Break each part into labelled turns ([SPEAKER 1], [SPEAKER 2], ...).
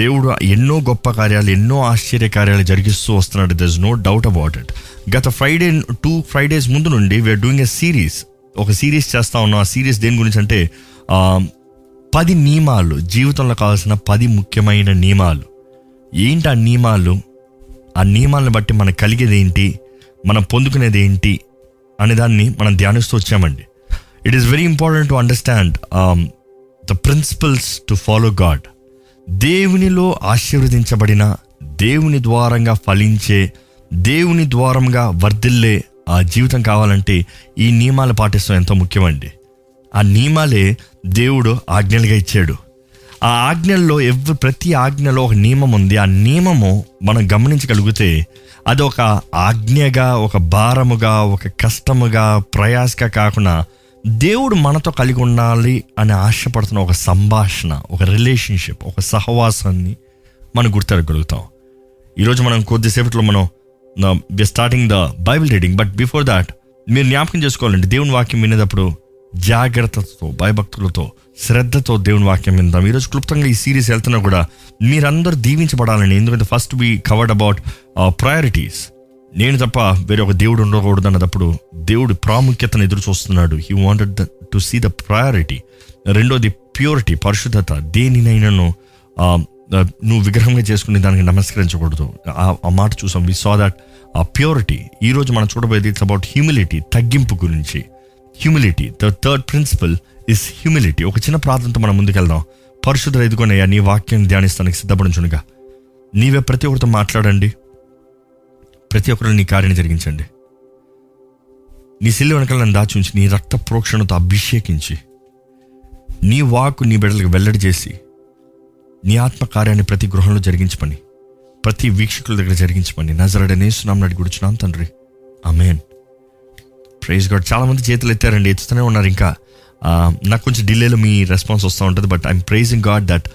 [SPEAKER 1] దేవుడు ఎన్నో గొప్ప కార్యాలు ఎన్నో ఆశ్చర్య కార్యాలు జరిగిస్తూ వస్తున్నాడు. There is no doubt about it గత ఫ్రైడే టూ ఫ్రైడేస్ ముందు నుండి we are doing a series ఒక సిరీస్ చేస్తా ఉన్నాం. ఆ సిరీస్ దేని గురించి అంటే పది నియమాలు జీవితంలో కావాల్సిన పది ముఖ్యమైన నియమాలు. ఏంటి ఆ నియమాలు? ఆ నియమాలను బట్టి మనకు కలిగేది ఏంటి? మనం పొందుకునేది ఏంటి? అనే దాన్ని మనం ధ్యానిస్తూ వచ్చామండి. It is very important to understand the principles to follow God దేవునిలో ఆశీర్వదించబడిన దేవుని ద్వారంగా ఫలించే దేవుని ద్వారంగా వర్ధిల్లే ఆ జీవితం కావాలంటే ఈ నియమాలు పాటిస్తాం ఎంతో ముఖ్యమండి. ఆ నియమాలే దేవుడు ఆజ్ఞలుగా ఇచ్చాడు. ఆ ఆజ్ఞల్లో ఎవ్వ ప్రతి ఆజ్ఞలో ఒక నియమం ఉంది. ఆ నియమము మనం గమనించగలిగితే అది ఒక ఆజ్ఞగా ఒక భారముగా ఒక కష్టముగా ప్రయాసగా కాకుండా దేవుడు మనతో కలిగి ఉండాలి అని ఆశపడుతున్న ఒక సంభాషణ ఒక రిలేషన్షిప్ ఒక సహవాసాన్ని మనం గుర్తెరగలుగుతాం. ఈరోజు మనం కొద్దిసేపట్లో మనం we starting the Bible reading but before that మీరు జ్ఞాపకం చేసుకోవాలండి. దేవుని వాక్యం వినేటప్పుడు జాగ్రత్తతో భయభక్తులతో శ్రద్ధతో దేవుని వాక్యం విందాం. ఈరోజు క్లుప్తంగా ఈ సిరీస్ వెళ్తున్నా కూడా మీరందరూ దీవించబడాలని ఎందుకంటే first we covered about priorities నేను తప్ప వేరే ఒక దేవుడు ఉండకూడదు అన్నప్పుడు దేవుడు ప్రాముఖ్యతను ఎదురు చూస్తున్నాడు. He wanted the to see the priority రెండోది ప్యూరిటీ పరిశుద్ధత. దేనినైనాను నువ్వు విగ్రహంగా చేసుకుని దానికి నమస్కరించకూడదు. ఆ- ఆ మాట చూసాం. వి సా దట్ ఆ ప్యూరిటీ ఈరోజు మనం చూడబోయేది ఇట్స్ అబౌట్ హ్యూమిలిటీ తగ్గింపు గురించి. Humility the third principle is humility ఒక చిన్న ప్రార్థనతో మనం ముందుకెళ్దాం. పరిశుద్ధ ఎదుగునయ్యా నీ వాక్యం ధ్యానిస్తానికి సిద్ధపడించునుగా. నీవే ప్రతి ఒక్కరితో మాట్లాడండి. ప్రతి ఒక్కరు నీ కార్యం జరిగించండి. నీ సిల్లు వెనకాల నన్ను దాచి ఉంచి నీ రక్త ప్రోక్షణతో అభిషేకించి నీ వాకు నీ బిడ్డలకు వెల్లడి చేసి నీ ఆత్మ కార్యాన్ని ప్రతి గృహంలో జరిగించమని ప్రతి వీక్షకుల దగ్గర జరిగించమని నజరడనేస్తున్నాం నడి గుడిచున్నాం తండ్రి. అమేన్ ప్రైజ్ గాడ్ చాలామంది చేతులు ఎత్తారండి ఎత్తుతూనే ఉన్నారు ఇంకా. నాకు కొంచెం డిలేలో మీ రెస్పాన్స్ వస్తూ ఉంటుంది but I'm praising God that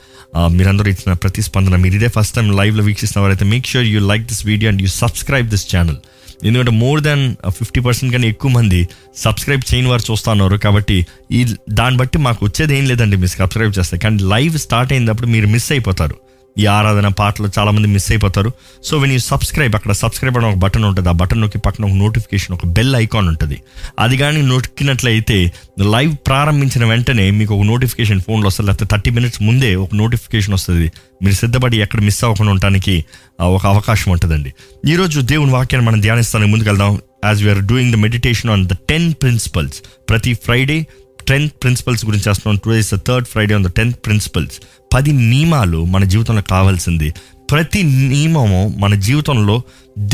[SPEAKER 1] మీరందరూ ఇచ్చిన ప్రతిస్పందన మీరు ఇదే ఫస్ట్ టైం లైవ్లో వీక్షిస్తున్నవారైతే make sure you like this video and you subscribe this channel ఎందుకంటే మోర్ దాన్ ఫిఫ్టీ పర్సెంట్ కన్నా ఎక్కువ మంది సబ్స్క్రైబ్ చేయని వారు చూస్తున్నారు కాబట్టి ఈ దాన్ని బట్టి మాకు వచ్చేది ఏం లేదండి మీరు సబ్స్క్రైబ్ చేస్తే. కానీ లైవ్ స్టార్ట్ అయినప్పుడు మీరు మిస్ అయిపోతారు. ఈ ఆరాధన పాటలు చాలామంది మిస్ అయిపోతారు. సో వెన్ యూ సబ్స్క్రైబ్ అక్కడ సబ్స్క్రైబ్ అని ఒక బటన్ ఉంటుంది. ఆ బటన్ నొక్కి పక్కన ఒక నోటిఫికేషన్ ఒక బెల్ ఐకాన్ ఉంటుంది. అది కానీ నొక్కినట్లయితే లైవ్ ప్రారంభించిన వెంటనే మీకు ఒక నోటిఫికేషన్ ఫోన్లో వస్తుంది. లేకపోతే థర్టీ మినిట్స్ ముందే ఒక నోటిఫికేషన్ వస్తుంది. మీరు సిద్ధపడి ఎక్కడ మిస్ అవ్వకుండా ఉండటానికి ఒక అవకాశం ఉంటుందండి. ఈరోజు దేవుని వాక్యాన్ని మనం ధ్యానిస్తానికి ముందుకెళ్దాం. As we are doing the meditation on the ten principles ప్రతి ఫ్రైడే టెన్త్ ప్రిన్సిపల్స్ గురించి చేస్తున్నాం. Today is the third Friday on the tenth principles పది నియమాలు మన జీవితంలో కావాల్సింది. ప్రతి నియమము మన జీవితంలో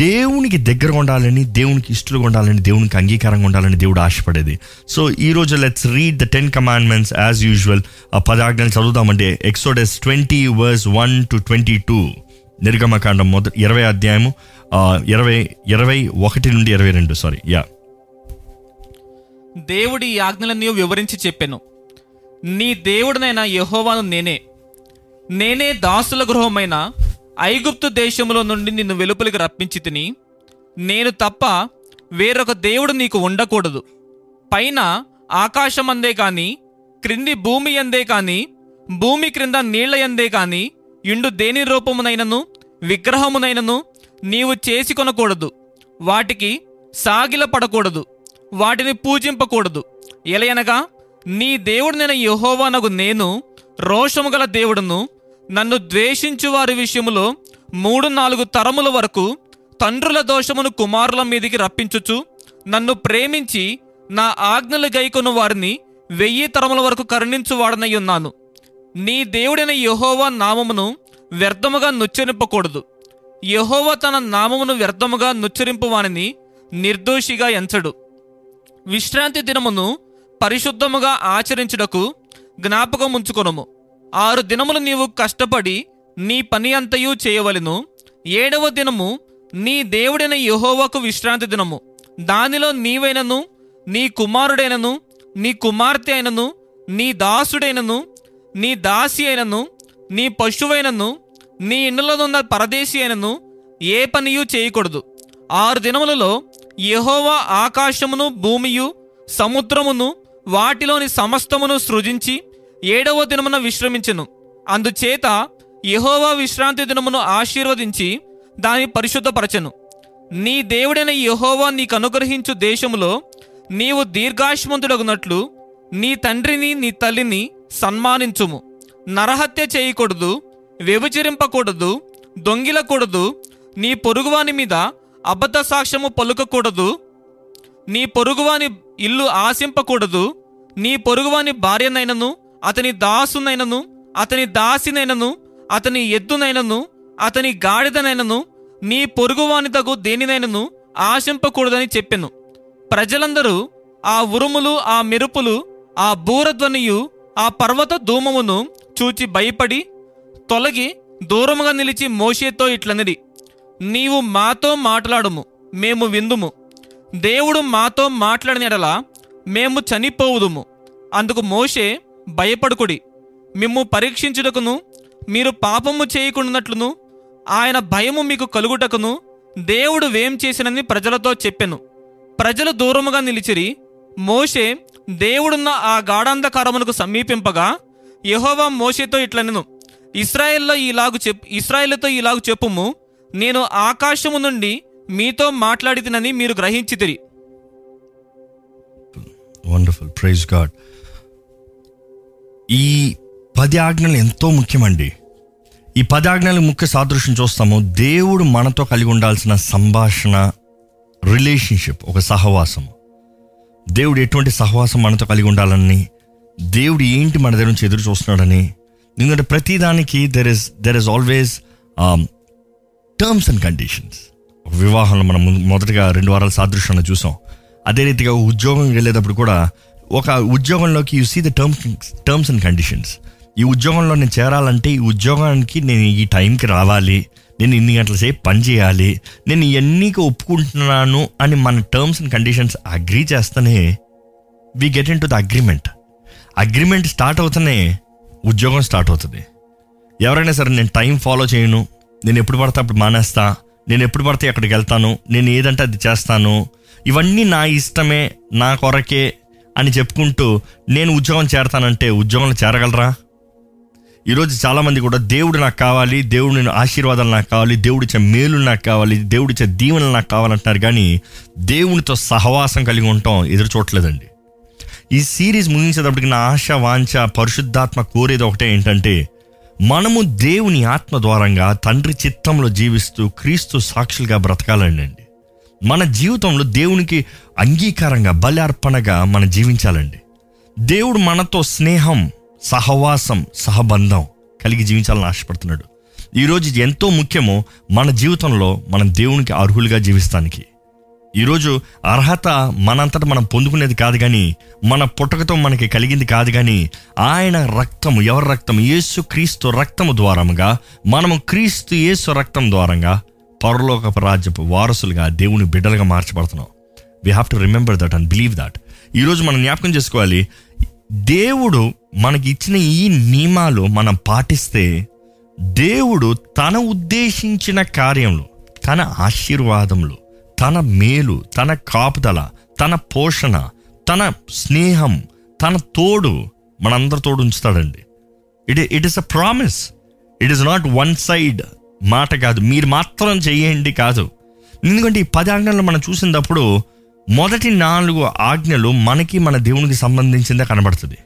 [SPEAKER 1] దేవునికి దగ్గరగా ఉండాలని దేవునికి ఇష్టలుగా ఉండాలని దేవునికి అంగీకారంగా ఉండాలని దేవుడు ఆశపడేది. సో ఈ రోజు let's read the ten commandments as usual ఆ పది చదువుదామంటే Exodus twenty verse one to twenty two నిర్గమకాండం మొదటి ఇరవై అధ్యాయము ఇరవై ఇరవై ఒకటి నుండి ఇరవై రెండు సారీ యా
[SPEAKER 2] దేవుడి ఈ ఆజ్ఞలన్నీ వివరించి చెప్పాను. నీ దేవుడినైన యహోవాను నేనే. నేనే దాసుల గృహమైన ఐగుప్తు దేశములో నుండి నిన్ను వెలుపలికి రప్పించి తిని నేను తప్ప వేరొక దేవుడు నీకు ఉండకూడదు. పైన ఆకాశం అందే కాని క్రింది భూమి అందే కానీ భూమి క్రింద నీళ్ళ యందే కానీ ఇండు దేని రూపమునైనను విగ్రహమునైనను నీవు చేసి కొనకూడదు. వాటికి సాగిల పడకూడదు వాటిని పూజింపకూడదు. ఎలయనగా నీ దేవుడినైన యహోవానగు నేను రోషము గల దేవుడును నన్ను ద్వేషించు వారి విషయములో మూడు నాలుగు తరముల వరకు తండ్రుల దోషమును కుమారుల మీదికి రప్పించుచు నన్ను ప్రేమించి నా ఆజ్ఞలు గైకొను వారిని వెయ్యి తరముల వరకు కరుణించువాడనై ఉన్నాను నీ దేవుడైన యెహోవా నామమును వ్యర్థముగా నుచ్చరింపకూడదు. యెహోవా తన నామమును వ్యర్థముగా నుచ్చరింపు వానిని నిర్దోషిగా ఎంచడు. విశ్రాంతి దినమును పరిశుద్ధముగా ఆచరించుటకు జ్ఞాపకం ఉంచుకొనము ఆరు దినములు నీవు కష్టపడి నీ పని అంతయు చేయవలెను. ఏడవ దినము నీ దేవుడైన యెహోవాకు విశ్రాంతి దినము. దానిలో నీవైనను నీ కుమారుడైనను నీ కుమార్తె అయినను నీ దాసుడైనను నీ దాసి అయినను నీ పశువైనను నీ ఇండ్లలోనున్న పరదేశి అయినను ఏ పనియు చేయకూడదు. ఆరు దినములలో యహోవా ఆకాశమును భూమియు సముద్రమును వాటిలోని సమస్తమును సృజించి ఏడవ దినమున విశ్రమించెను. అందుచేత యహోవా విశ్రాంతి దినమును ఆశీర్వదించి దాన్ని పరిశుద్ధపరచెను. నీ దేవుడైన యహోవా నీకు అనుగ్రహించు దేశములో నీవు దీర్ఘాశ్వంతుడగునట్లు నీ తండ్రిని నీ తల్లిని సన్మానించుము. నరహత్య చేయకూడదు వ్యభిచరింపకూడదు దొంగిలకూడదు నీ పొరుగువాని మీద అబద్ధ సాక్ష్యము పలుకకూడదు. నీ పొరుగువాని ఇల్లు ఆశింపకూడదు. నీ పొరుగువాని భార్యనైనను అతని దాసునైనను అతని దాసినైనను అతని ఎద్దునైనను అతని గాడిదనైనను నీ పొరుగువాని తగు దేనినైనను ఆశింపకూడదని చెప్పెను. ప్రజలందరూ ఆ ఉరుములు ఆ మెరుపులు ఆ బూరధ్వనియు ఆ పర్వత ధూమమును చూచి భయపడి తొలగి దూరముగా నిలిచి మోషేతో ఇట్లనిది. నీవు మాతో మాట్లాడుము మేము విందుము. దేవుడు మాతో మాట్లాడిన మేము చనిపోవుదుము. అందుకు మోషే భయపడుకుడి. మిమ్ము పరీక్షించుటకును మీరు పాపము చేయకుండానట్లును ఆయన భయము మీకు కలుగుటకును దేవుడు వేం చేసినని ప్రజలతో చెప్పెను. ప్రజలు దూరముగా నిలిచిరి మోషే దేవుడున్న ఆ గాఢాంధకారమునకు సమీపింపగా యహోవా మోషేతో ఇట్లనెను. ఇస్రాయేల్లో ఇలాగు చెప్ ఇస్రాయేలుతో ఇలాగు చెప్పుము నేను ఆకాశము నుండి మీతో మాట్లాడితినని మీరు గ్రహించితిరి.
[SPEAKER 1] వండర్ఫుల్ ప్రైజ్ గాడ్ ఈ పది ఆజ్ఞలు ఎంతో ముఖ్యమండి. ఈ పది ఆజ్ఞలకు ముఖ్య సాదృశ్యం చూస్తాము. దేవుడు మనతో కలిగి ఉండాల్సిన సంభాషణ రిలేషన్షిప్ ఒక సహవాసం దేవుడు ఎటువంటి సహవాసం మనతో కలిగి ఉండాలని దేవుడు ఏంటి మన దగ్గర నుంచి ఎదురు చూస్తున్నాడని ఎందుకంటే ప్రతిదానికి there is there is always terms and conditions వివాహంలో మనం మొదటగా రెండు వారాల సాదృశ్యాన్ని చూసాం. అదే రీతిగా ఉద్యోగం వెళ్ళేటప్పుడు కూడా ఒక ఉద్యోగంలోకి you see the terms terms and conditions ఈ ఉద్యోగంలో నేను చేరాలంటే ఈ ఉద్యోగానికి నేను ఈ టైంకి రావాలి. నేను ఇన్ని గంటల సేపు పని చేయాలి. నేను ఇవన్నీకి ఒప్పుకుంటున్నాను అని మన టర్మ్స్ అండ్ కండిషన్స్ అగ్రీ చేస్తేనే we get into the agreement agreement start అవుతూనే ఉద్యోగం స్టార్ట్ అవుతుంది. ఎవరైనా సరే నేను టైం ఫాలో చేయను. నేను ఎప్పుడు పడితే అప్పుడు మానేస్తా. నేను ఎప్పుడు పడితే అక్కడికి వెళ్తాను. నేను ఏదంటే అది చేస్తాను. ఇవన్నీ నా ఇష్టమే నా కొరకే అని చెప్పుకుంటూ నేను ఉద్యోగం చేరతానంటే ఉద్యోగంలో చేరగలరా? ఈరోజు చాలామంది కూడా దేవుడు నాకు కావాలి దేవుడు నేను ఆశీర్వాదాలు నాకు కావాలి దేవుడిచ్చే మేలు నాకు కావాలి దేవుడిచ్చే దీవెనలు నాకు కావాలంటున్నారు. కానీ దేవునితో సహవాసం కలిగి ఉండటం ఎదురు చూడలేదండి ఈ సిరీస్ ముగించేటప్పటికి నా ఆశ వాంఛ పరిశుద్ధాత్మ కోరేది ఒకటే ఏంటంటే మనము దేవుని ఆత్మ ద్వారంగా తండ్రి చిత్తంలో జీవిస్తూ క్రీస్తు సాక్షులుగా బ్రతకాలండి. అండి మన జీవితంలో దేవునికి అంగీకారంగా బలి అర్పణగా మనం జీవించాలండి. దేవుడు మనతో స్నేహం సహవాసం సహబంధం కలిగి జీవించాలని ఆశపడుతున్నాడు. ఈరోజు ఎంతో ముఖ్యమో మన జీవితంలో మనం దేవునికి అర్హులుగా జీవిస్తానికి. ఈరోజు అర్హత మనంతట మనం పొందుకునేది కాదు కానీ మన పుట్టకతో మనకి కలిగింది కాదు కానీ ఆయన రక్తము ఎవరి రక్తం యేసు క్రీస్తు రక్తము ద్వారముగా మనము క్రీస్తు యేసు రక్తం ద్వారంగా పరలోకపు రాజ్యపు వారసులుగా దేవుని బిడ్డలుగా మార్చబడుతున్నాం. We have to remember that and believe that ఈరోజు మనం జ్ఞాపకం చేసుకోవాలి దేవుడు మనకి ఇచ్చిన ఈ నియమాలు మనం పాటిస్తే దేవుడు తన ఉద్దేశించిన కార్యంలో తన ఆశీర్వాదములు తన మేలు తన కాపుదల తన పోషణ తన స్నేహం తన తోడు మనందరి తోడు ఉంచుతాడండి. It it is a promise it is not one side మాట కాదు. మీరు మాత్రం చేయండి కాదు. ఎందుకంటే ఈ పది ఆజ్ఞలు మనం చూసినప్పుడు మొదటి నాలుగు ఆజ్ఞలు మనకి మన దేవునికి సంబంధించిందే కనబడుతుంది.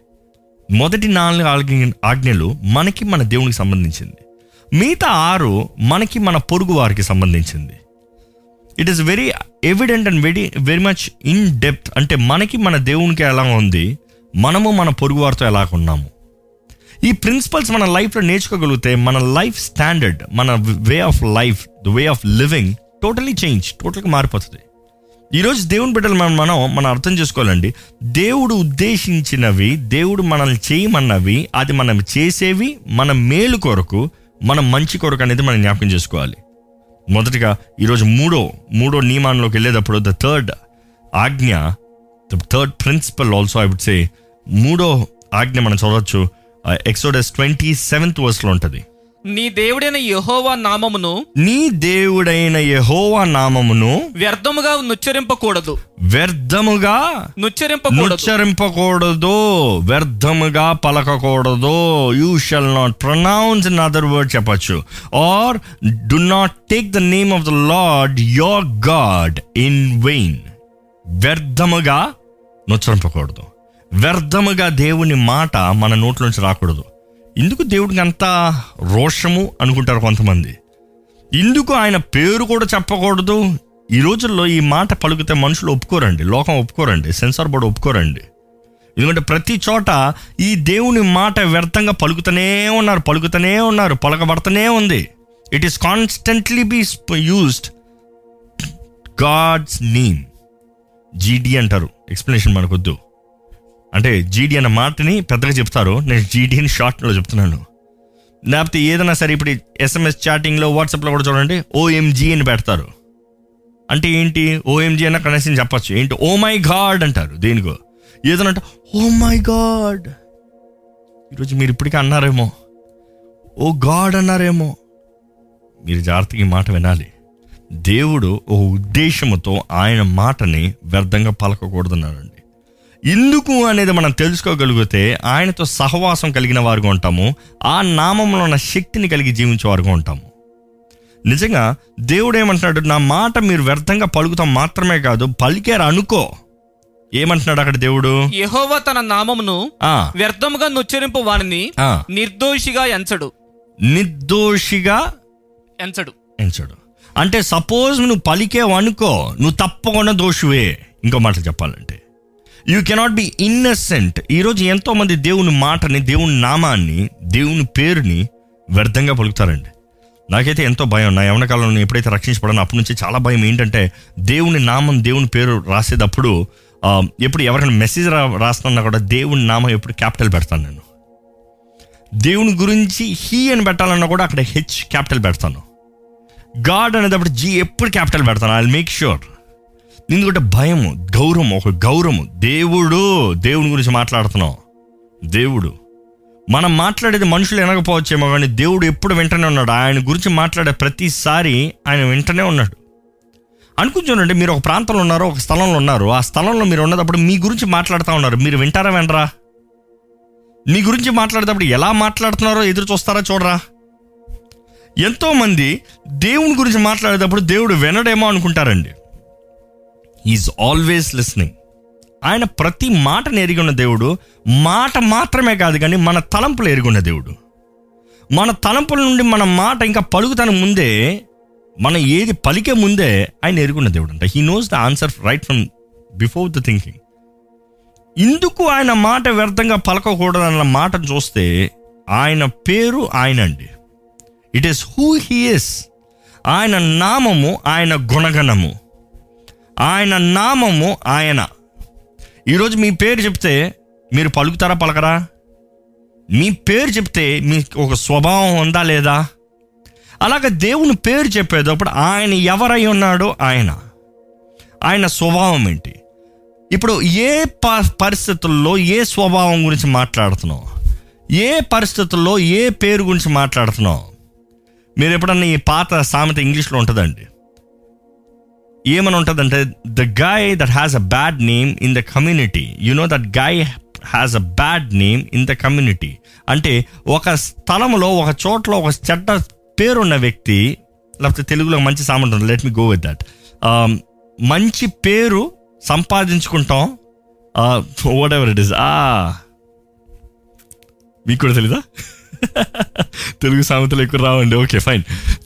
[SPEAKER 1] మొదటి నాలుగు ఆజ్ఞ ఆజ్ఞలు మనకి మన దేవునికి సంబంధించింది. మిగతా ఆరు మనకి మన పొరుగు వారికి సంబంధించింది. It is very evident and very very much in depth అంటే మనకి మన దేవునికి ఎలా ఉంది? మనము మన పొరుగు వారితో ఎలా ఉన్నాము? ఈ ప్రిన్సిపల్స్ మన లైఫ్లో నేర్చుకోగలిగితే మన లైఫ్ స్టాండర్డ్ మన way of life the way of living totally change టోటల్గా మారిపోతుంది. ఈరోజు దేవుని బిడ్డలు మనం మనం మనం అర్థం చేసుకోవాలండి. దేవుడు ఉద్దేశించినవి దేవుడు మనల్ని చేయమన్నవి అది మనం చేసేవి మన మేలు కొరకు మన మంచి కొరకు అనేది మనం జ్ఞాపకం చేసుకోవాలి. మొదటిగా ఈరోజు మూడో మూడో నియమాల్లోకి వెళ్ళేటప్పుడు ద థర్డ్ ఆజ్ఞ the third principle also I would say మూడో ఆజ్ఞ మనం చూడవచ్చు ఎక్సోడస్ ట్వంటీ సెవెంత్ వర్స్లో ఉంటుంది.
[SPEAKER 2] నీ దేవుడైన యెహోవా నామమును
[SPEAKER 1] నీ దేవుడైన యెహోవా నామమును
[SPEAKER 2] వ్యర్థముగా నుచ్చరింపకూడదు.
[SPEAKER 1] వ్యర్థముగా
[SPEAKER 2] నుచ్చరింపకూడదు.
[SPEAKER 1] నుచ్చరింపకూడదు. వ్యర్థముగా పలకకూడదు. You shall not pronounce in other word చెప్పచ్చు. Or do not take the name of the Lord your God in vain వ్యర్థముగా నుచ్చరింపకూడదు. వ్యర్థముగా దేవుని మాట మన నోట్లోంచి రాకూడదు. ఇందుకు దేవుడికి అంత రోషము అనుకుంటారు కొంతమంది. ఇందుకు ఆయన పేరు కూడా చెప్పకూడదు. ఈ రోజుల్లో ఈ మాట పలుకుతే మనుషులు ఒప్పుకోరండి. లోకం ఒప్పుకోరండి. Censor board ఒప్పుకోరండి. ఎందుకంటే ప్రతి చోట ఈ దేవుని మాట వ్యర్థంగా పలుకుతూనే ఉన్నారు పలుకుతూనే ఉన్నారు పలకబడుతూనే ఉంది. It is constantly be used God's name జీడి అంటారు. ఎక్స్ప్లెనేషన్ మనకొద్దు. అంటే జీడీ అన్న మాటని పెద్దగా చెప్తారు. నేను జీడీని షార్ట్లో చెప్తున్నాను. లేకపోతే ఏదైనా సరే ఇప్పుడు ఎస్ఎంఎస్ చాటింగ్లో వాట్సాప్లో కూడా చూడండి. ఓఎంజీ అని పెడతారు. అంటే ఏంటి? ఓఎంజీ అన్న కనెక్షన్ చెప్పచ్చు. ఏంటి? ఓ మై గాడ్ అంటారు దేనికో. ఏదైనా అంటే ఓ మై గాడ్ ఈరోజు మీరు ఇప్పటికీ అన్నారేమో. Oh ఓ గాడ్ అన్నారేమో. మీరు జాగ్రత్తగా ఈ మాట వినాలి. దేవుడు ఓ ఉద్దేశముతో ఆయన మాటని వ్యర్థంగా పలకకూడదన్నారండి ఎందుకు అనేది మనం తెలుసుకోగలిగితే ఆయనతో సహవాసం కలిగిన వారుగా ఉంటాము. ఆ నామంలో ఉన్న శక్తిని కలిగి జీవించే వారుగా ఉంటాము. నిజంగా దేవుడు ఏమంటున్నాడు నా మాట మీరు వ్యర్థంగా పలుకుతాం మాత్రమే కాదు పలికారు అనుకో. ఏమంటున్నాడు అక్కడ దేవుడు?
[SPEAKER 2] యెహోవా తన నామమును వ్యర్థముగా నుచ్చరింపు వానిని
[SPEAKER 1] ఆ.
[SPEAKER 2] నిర్దోషిగా ఎంచడు.
[SPEAKER 1] నిర్దోషిగా
[SPEAKER 2] ఎంచడు.
[SPEAKER 1] ఎంచాడు. అంటే సపోజ్ నువ్వు పలికేవు అనుకో నువ్వు తప్పకుండా దోషువే. ఇంకో మాటలు చెప్పాలంటే. యూ కెనాట్ బి ఇన్నసెంట్ ఈరోజు ఎంతోమంది దేవుని మాటని దేవుని నామాన్ని దేవుని పేరుని వ్యర్థంగా పలుకుతారండి. నాకైతే ఎంతో భయం. నా యవన కాలంలో ఎప్పుడైతే రక్షించబడానో అప్పటి నుంచి చాలా భయం ఏంటంటే దేవుని నామం దేవుని పేరు రాసేటప్పుడు ఎప్పుడు ఎవరికైనా మెసేజ్ రా రాస్తున్నా కూడా దేవుని నామం ఎప్పుడు క్యాపిటల్ పెడతాను నేను. దేవుని గురించి హీ అని పెట్టాలన్నా కూడా అక్కడ హెచ్ క్యాపిటల్ పెడతాను. గాడ్ అనేటప్పుడు జీ ఎప్పుడు క్యాపిటల్ పెడతాను. ఐ మేక్ ష్యూర్ ఎందుకంటే భయము గౌరవం ఒక గౌరవము. దేవుడు దేవుని గురించి మాట్లాడుతున్నాం. దేవుడు. మనం మాట్లాడేది మనుషులు వినకపోవచ్చేమో కానీ దేవుడు ఎప్పుడు వెంటనే ఉన్నాడు. ఆయన గురించి మాట్లాడే ప్రతిసారి ఆయన వెంటనే ఉన్నాడు. అనుకుంటానండి మీరు ఒక ప్రాంతంలో ఉన్నారు ఒక స్థలంలో ఉన్నారు ఆ స్థలంలో మీరు ఉన్నప్పుడు మీ గురించి మాట్లాడుతూ ఉన్నారు. మీరు వింటారా వినరా? మీ గురించి మాట్లాడేటప్పుడు ఎలా మాట్లాడుతున్నారో ఎదురు చూస్తారా చూడరా? ఎంతోమంది దేవుని గురించి మాట్లాడేటప్పుడు దేవుడు వినడేమో అనుకుంటారండి. ఈజ్ ఆల్వేస్ లిస్నింగ్ ఆయన ప్రతి మాటను ఎరిగి ఉన్న దేవుడు మాట మాత్రమే కాదు కానీ మన తలంపులు ఎరుగున్న దేవుడు. మన తలంపుల నుండి మన మాట ఇంకా పలుకుతాను ముందే మన ఏది పలికే ముందే ఆయన ఎరుగున్న దేవుడు అంట. He knows the answer right from before the thinking ఇందుకు ఆయన మాట వ్యర్థంగా పలకకూడదన్న మాటను చూస్తే ఆయన పేరు ఆయన అండి. It is who he is ఆయన నామము ఆయన గుణగణము. ఆయన నామము ఆయన. ఈరోజు మీ పేరు చెప్తే మీరు పలుకుతారా పలకరా? మీ పేరు చెప్తే మీకు ఒక స్వభావం ఉందా లేదా? అలాగ దేవుని పేరు చెప్పేటప్పుడు ఆయన ఎవరై ఉన్నాడో ఆయన. ఆయన స్వభావం ఏంటి? ఇప్పుడు ఏ ప పరిస్థితుల్లో ఏ స్వభావం గురించి మాట్లాడుతున్నావు? ఏ పరిస్థితుల్లో ఏ పేరు గురించి మాట్లాడుతున్నావు? మీరు ఎప్పుడన్నా ఈ పాత సామెత ఇంగ్లీష్లో ఉంటుందండి. ఏమని ఉంటుందంటే the guy that has a bad name in the community you know that guy has a bad name in the community అంటే ఒక స్థలంలో ఒక చోట్ల ఒక చెడ్డ పేరున్న వ్యక్తి లేకపోతే తెలుగులో మంచి సామర్థ్యం let me go with that మంచి పేరు సంపాదించుకుంటాం వాట్ ఎవర్ ఇట్ ఇస్ ఆ మీకు కూడా తెలీదా? తెలుగు సామెతలు ఎక్కువ రావండి. ఓకే ఫైన్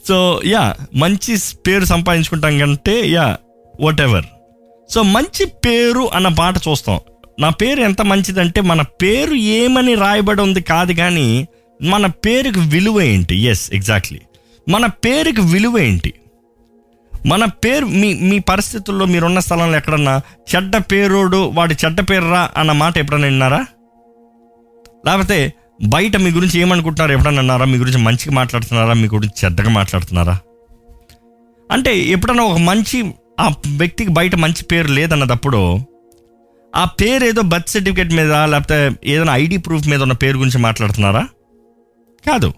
[SPEAKER 1] సో యా మంచి పేరు సంపాదించుకుంటాం కంటే యా వాట్ ఎవర్ సో మంచి పేరు అన్న పాట చూస్తాం. నా పేరు ఎంత మంచిదంటే మన పేరు ఏమని రాయబడి ఉంది కాదు కానీ మన పేరుకి విలువ ఏంటి? ఎస్ ఎగ్జాక్ట్లీ మన పేరుకి విలువ ఏంటి? మన పేరు మీ మీ పరిస్థితుల్లో మీరున్న స్థలంలో ఎక్కడన్నా చెడ్డ పేరోడు వాడి చెడ్డ పేరు రా అన్న మాట ఎప్పుడన్నా విన్నారా? లేకపోతే బయట మీ గురించి ఏమనుకుంటున్నారు? ఎప్పుడన్నా అన్నారా? మీ గురించి మంచిగా మాట్లాడుతున్నారా? మీ గురించి చెడ్డగా మాట్లాడుతున్నారా? అంటే ఎప్పుడన్నా ఒక మంచి ఆ వ్యక్తికి బయట మంచి పేరు లేదన్నదప్పుడు ఆ పేరు ఏదో బర్త్ సర్టిఫికేట్ మీద లేకపోతే ఏదైనా ఐడి ప్రూఫ్ మీద ఉన్న పేరు గురించి మాట్లాడుతున్నారా? కాదు.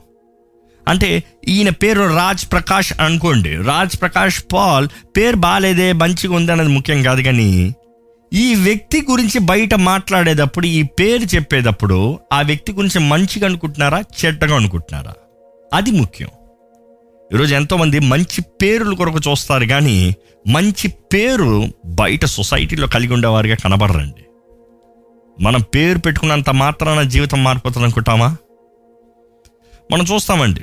[SPEAKER 1] అంటే ఈయన పేరు రాజ్ ప్రకాష్ అనుకోండి. రాజ్ ప్రకాష్ పాల్ పేరు బాగాలేదే మంచిగా ఉంది అనేది ముఖ్యం కాదు కానీ ఈ వ్యక్తి గురించి బయట మాట్లాడేటప్పుడు ఈ పేరు చెప్పేటప్పుడు ఆ వ్యక్తి గురించి మంచిగా అనుకుంటున్నారా చెడ్డగా అనుకుంటున్నారా? అది ముఖ్యం. ఈరోజు ఎంతోమంది మంచి పేరుల కొరకు చూస్తారు కానీ మంచి పేరు బయట సొసైటీలో కలిగి ఉండేవారిగా కనబడరండి. మనం పేరు పెట్టుకున్నంత మాత్రాన జీవితం మారిపోతుంది అనుకుంటామా? మనం చూస్తామండి.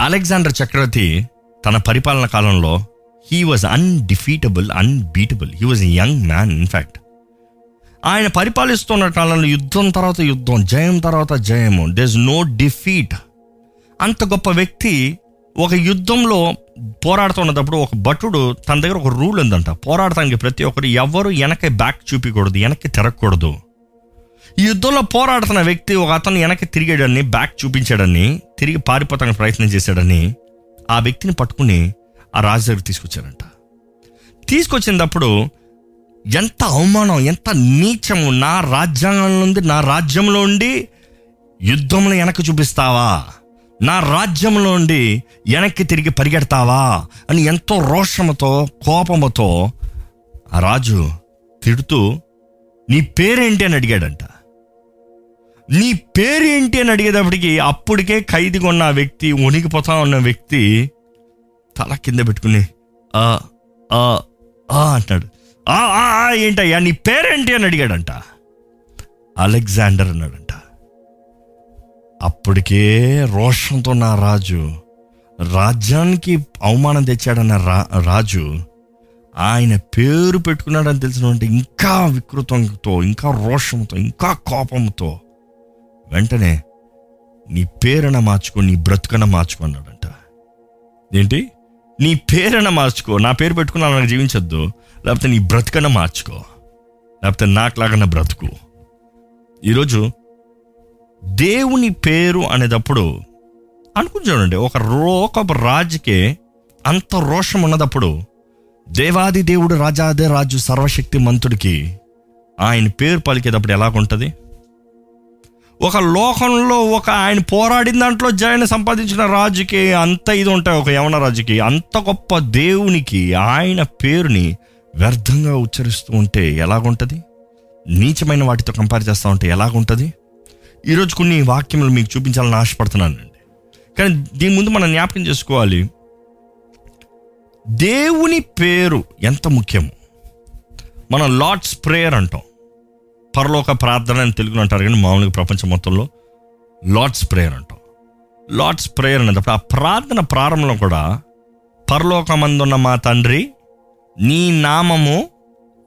[SPEAKER 1] అలెగ్జాండర్ చక్రవర్తి తన పరిపాలన కాలంలో he was undefeatable unbeatable he was young man in fact ఆయన పరిపాలిస్తున్న కాలంలో యుద్ధం తర్వాత యుద్ధం జయం తర్వాత జయము. దేస్ నో డిఫీట్ అంత గొప్ప వ్యక్తి ఒక యుద్ధంలో పోరాడుతున్నప్పుడు ఒక భటుడు తన దగ్గర ఒక రూల్ ఉందంట. పోరాడటానికి ప్రతి ఒక్కరు ఎవరు వెనక్కి బ్యాక్ చూపించకూడదు వెనక్కి తిరగకూడదు. ఈ యుద్ధంలో పోరాడుతున్న వ్యక్తి ఒక అతను వెనక్కి తిరిగాడని బ్యాక్ చూపించాడని తిరిగి పారిపోతానికి ప్రయత్నం చేశాడని ఆ వ్యక్తిని పట్టుకుని ఆ రాజు దగ్గర తీసుకొచ్చారంట. తీసుకొచ్చినప్పుడు ఎంత అవమానం ఎంత నీచము నా రాజ్యాంగంలో ఉంది నా రాజ్యంలో ఉండి యుద్ధంలో వెనక్కి చూపిస్తావా? నా రాజ్యంలో ఉండి వెనక్కి తిరిగి పరిగెడతావా? అని ఎంతో రోషముతో కోపముతో ఆ రాజు తిడుతూ నీ పేరేంటి? అని అడిగాడంట. నీ పేరేంటి? అని అడిగేటప్పటికి అప్పటికే ఖైదీగా ఉన్న వ్యక్తి వణికిపోతా ఉన్న వ్యక్తి తల కింద పెట్టుకుని ఆ ఆ ఆ అంటాడు ఆ ఆ ఆ ఏంటయ్యా నీ పేరేంటి? అని అడిగాడంట. అలెగ్జాండర్ అన్నాడంట. అప్పటికే రోషంతో నా రాజు రాజ్యానికి అవమానం తెచ్చాడన్న రా రాజు ఆయన పేరు పెట్టుకున్నాడని తెలిసినటువంటి ఇంకా వికృతంతో ఇంకా రోషంతో ఇంకా కోపంతో వెంటనే నీ పేరున మార్చుకో నీ బ్రతుకన మార్చుకున్నాడంట ఏంటి? నీ పేరున మార్చుకో. నా పేరు పెట్టుకుని నాకు జీవించొద్దు. లేకపోతే నీ బ్రతుకన మార్చుకో. లేకపోతే నాకులాగన బ్రతుకు. ఈరోజు దేవుని పేరు అనేటప్పుడు అనుకుని చూడండి ఒక రోకపు రాజుకే అంత రోషం ఉన్నదప్పుడు దేవాది దేవుడు రాజాదే రాజు సర్వశక్తి మంతుడికి ఆయన పేరు పలికేటప్పుడు ఎలాగుంటుంది? ఒక లోకంలో ఒక ఆయన పోరాడిన దాంట్లో జయను సంపాదించిన రాజుకి అంత ఇది ఉంటాయి. ఒక యవన రాజుకి అంత గొప్ప దేవునికి ఆయన పేరుని వ్యర్థంగా ఉచ్చరిస్తూ ఉంటే ఎలాగుంటుంది? నీచమైన వాటితో కంపేర్ చేస్తూ ఉంటే ఎలాగుంటుంది? ఈరోజు కొన్ని వాక్యములు మీకు చూపించాలని ఆశపడుతున్నానండి కానీ దీని ముందు మనం జ్ఞాపకం చేసుకోవాలి. దేవుని పేరు ఎంత ముఖ్యము? మనం లార్డ్స్ ప్రేయర్ అంటాం. పరలోక ప్రార్థన అని తెలుగులో అంటారు కానీ మామూలుగా ప్రపంచం మొత్తంలో లార్డ్స్ ప్రేయర్ అంటాం. లార్డ్స్ ప్రేయర్ అనేటప్పుడు ఆ ప్రార్థన ప్రారంభంలో కూడా పరలోకమందున్న మా తండ్రి నీ నామము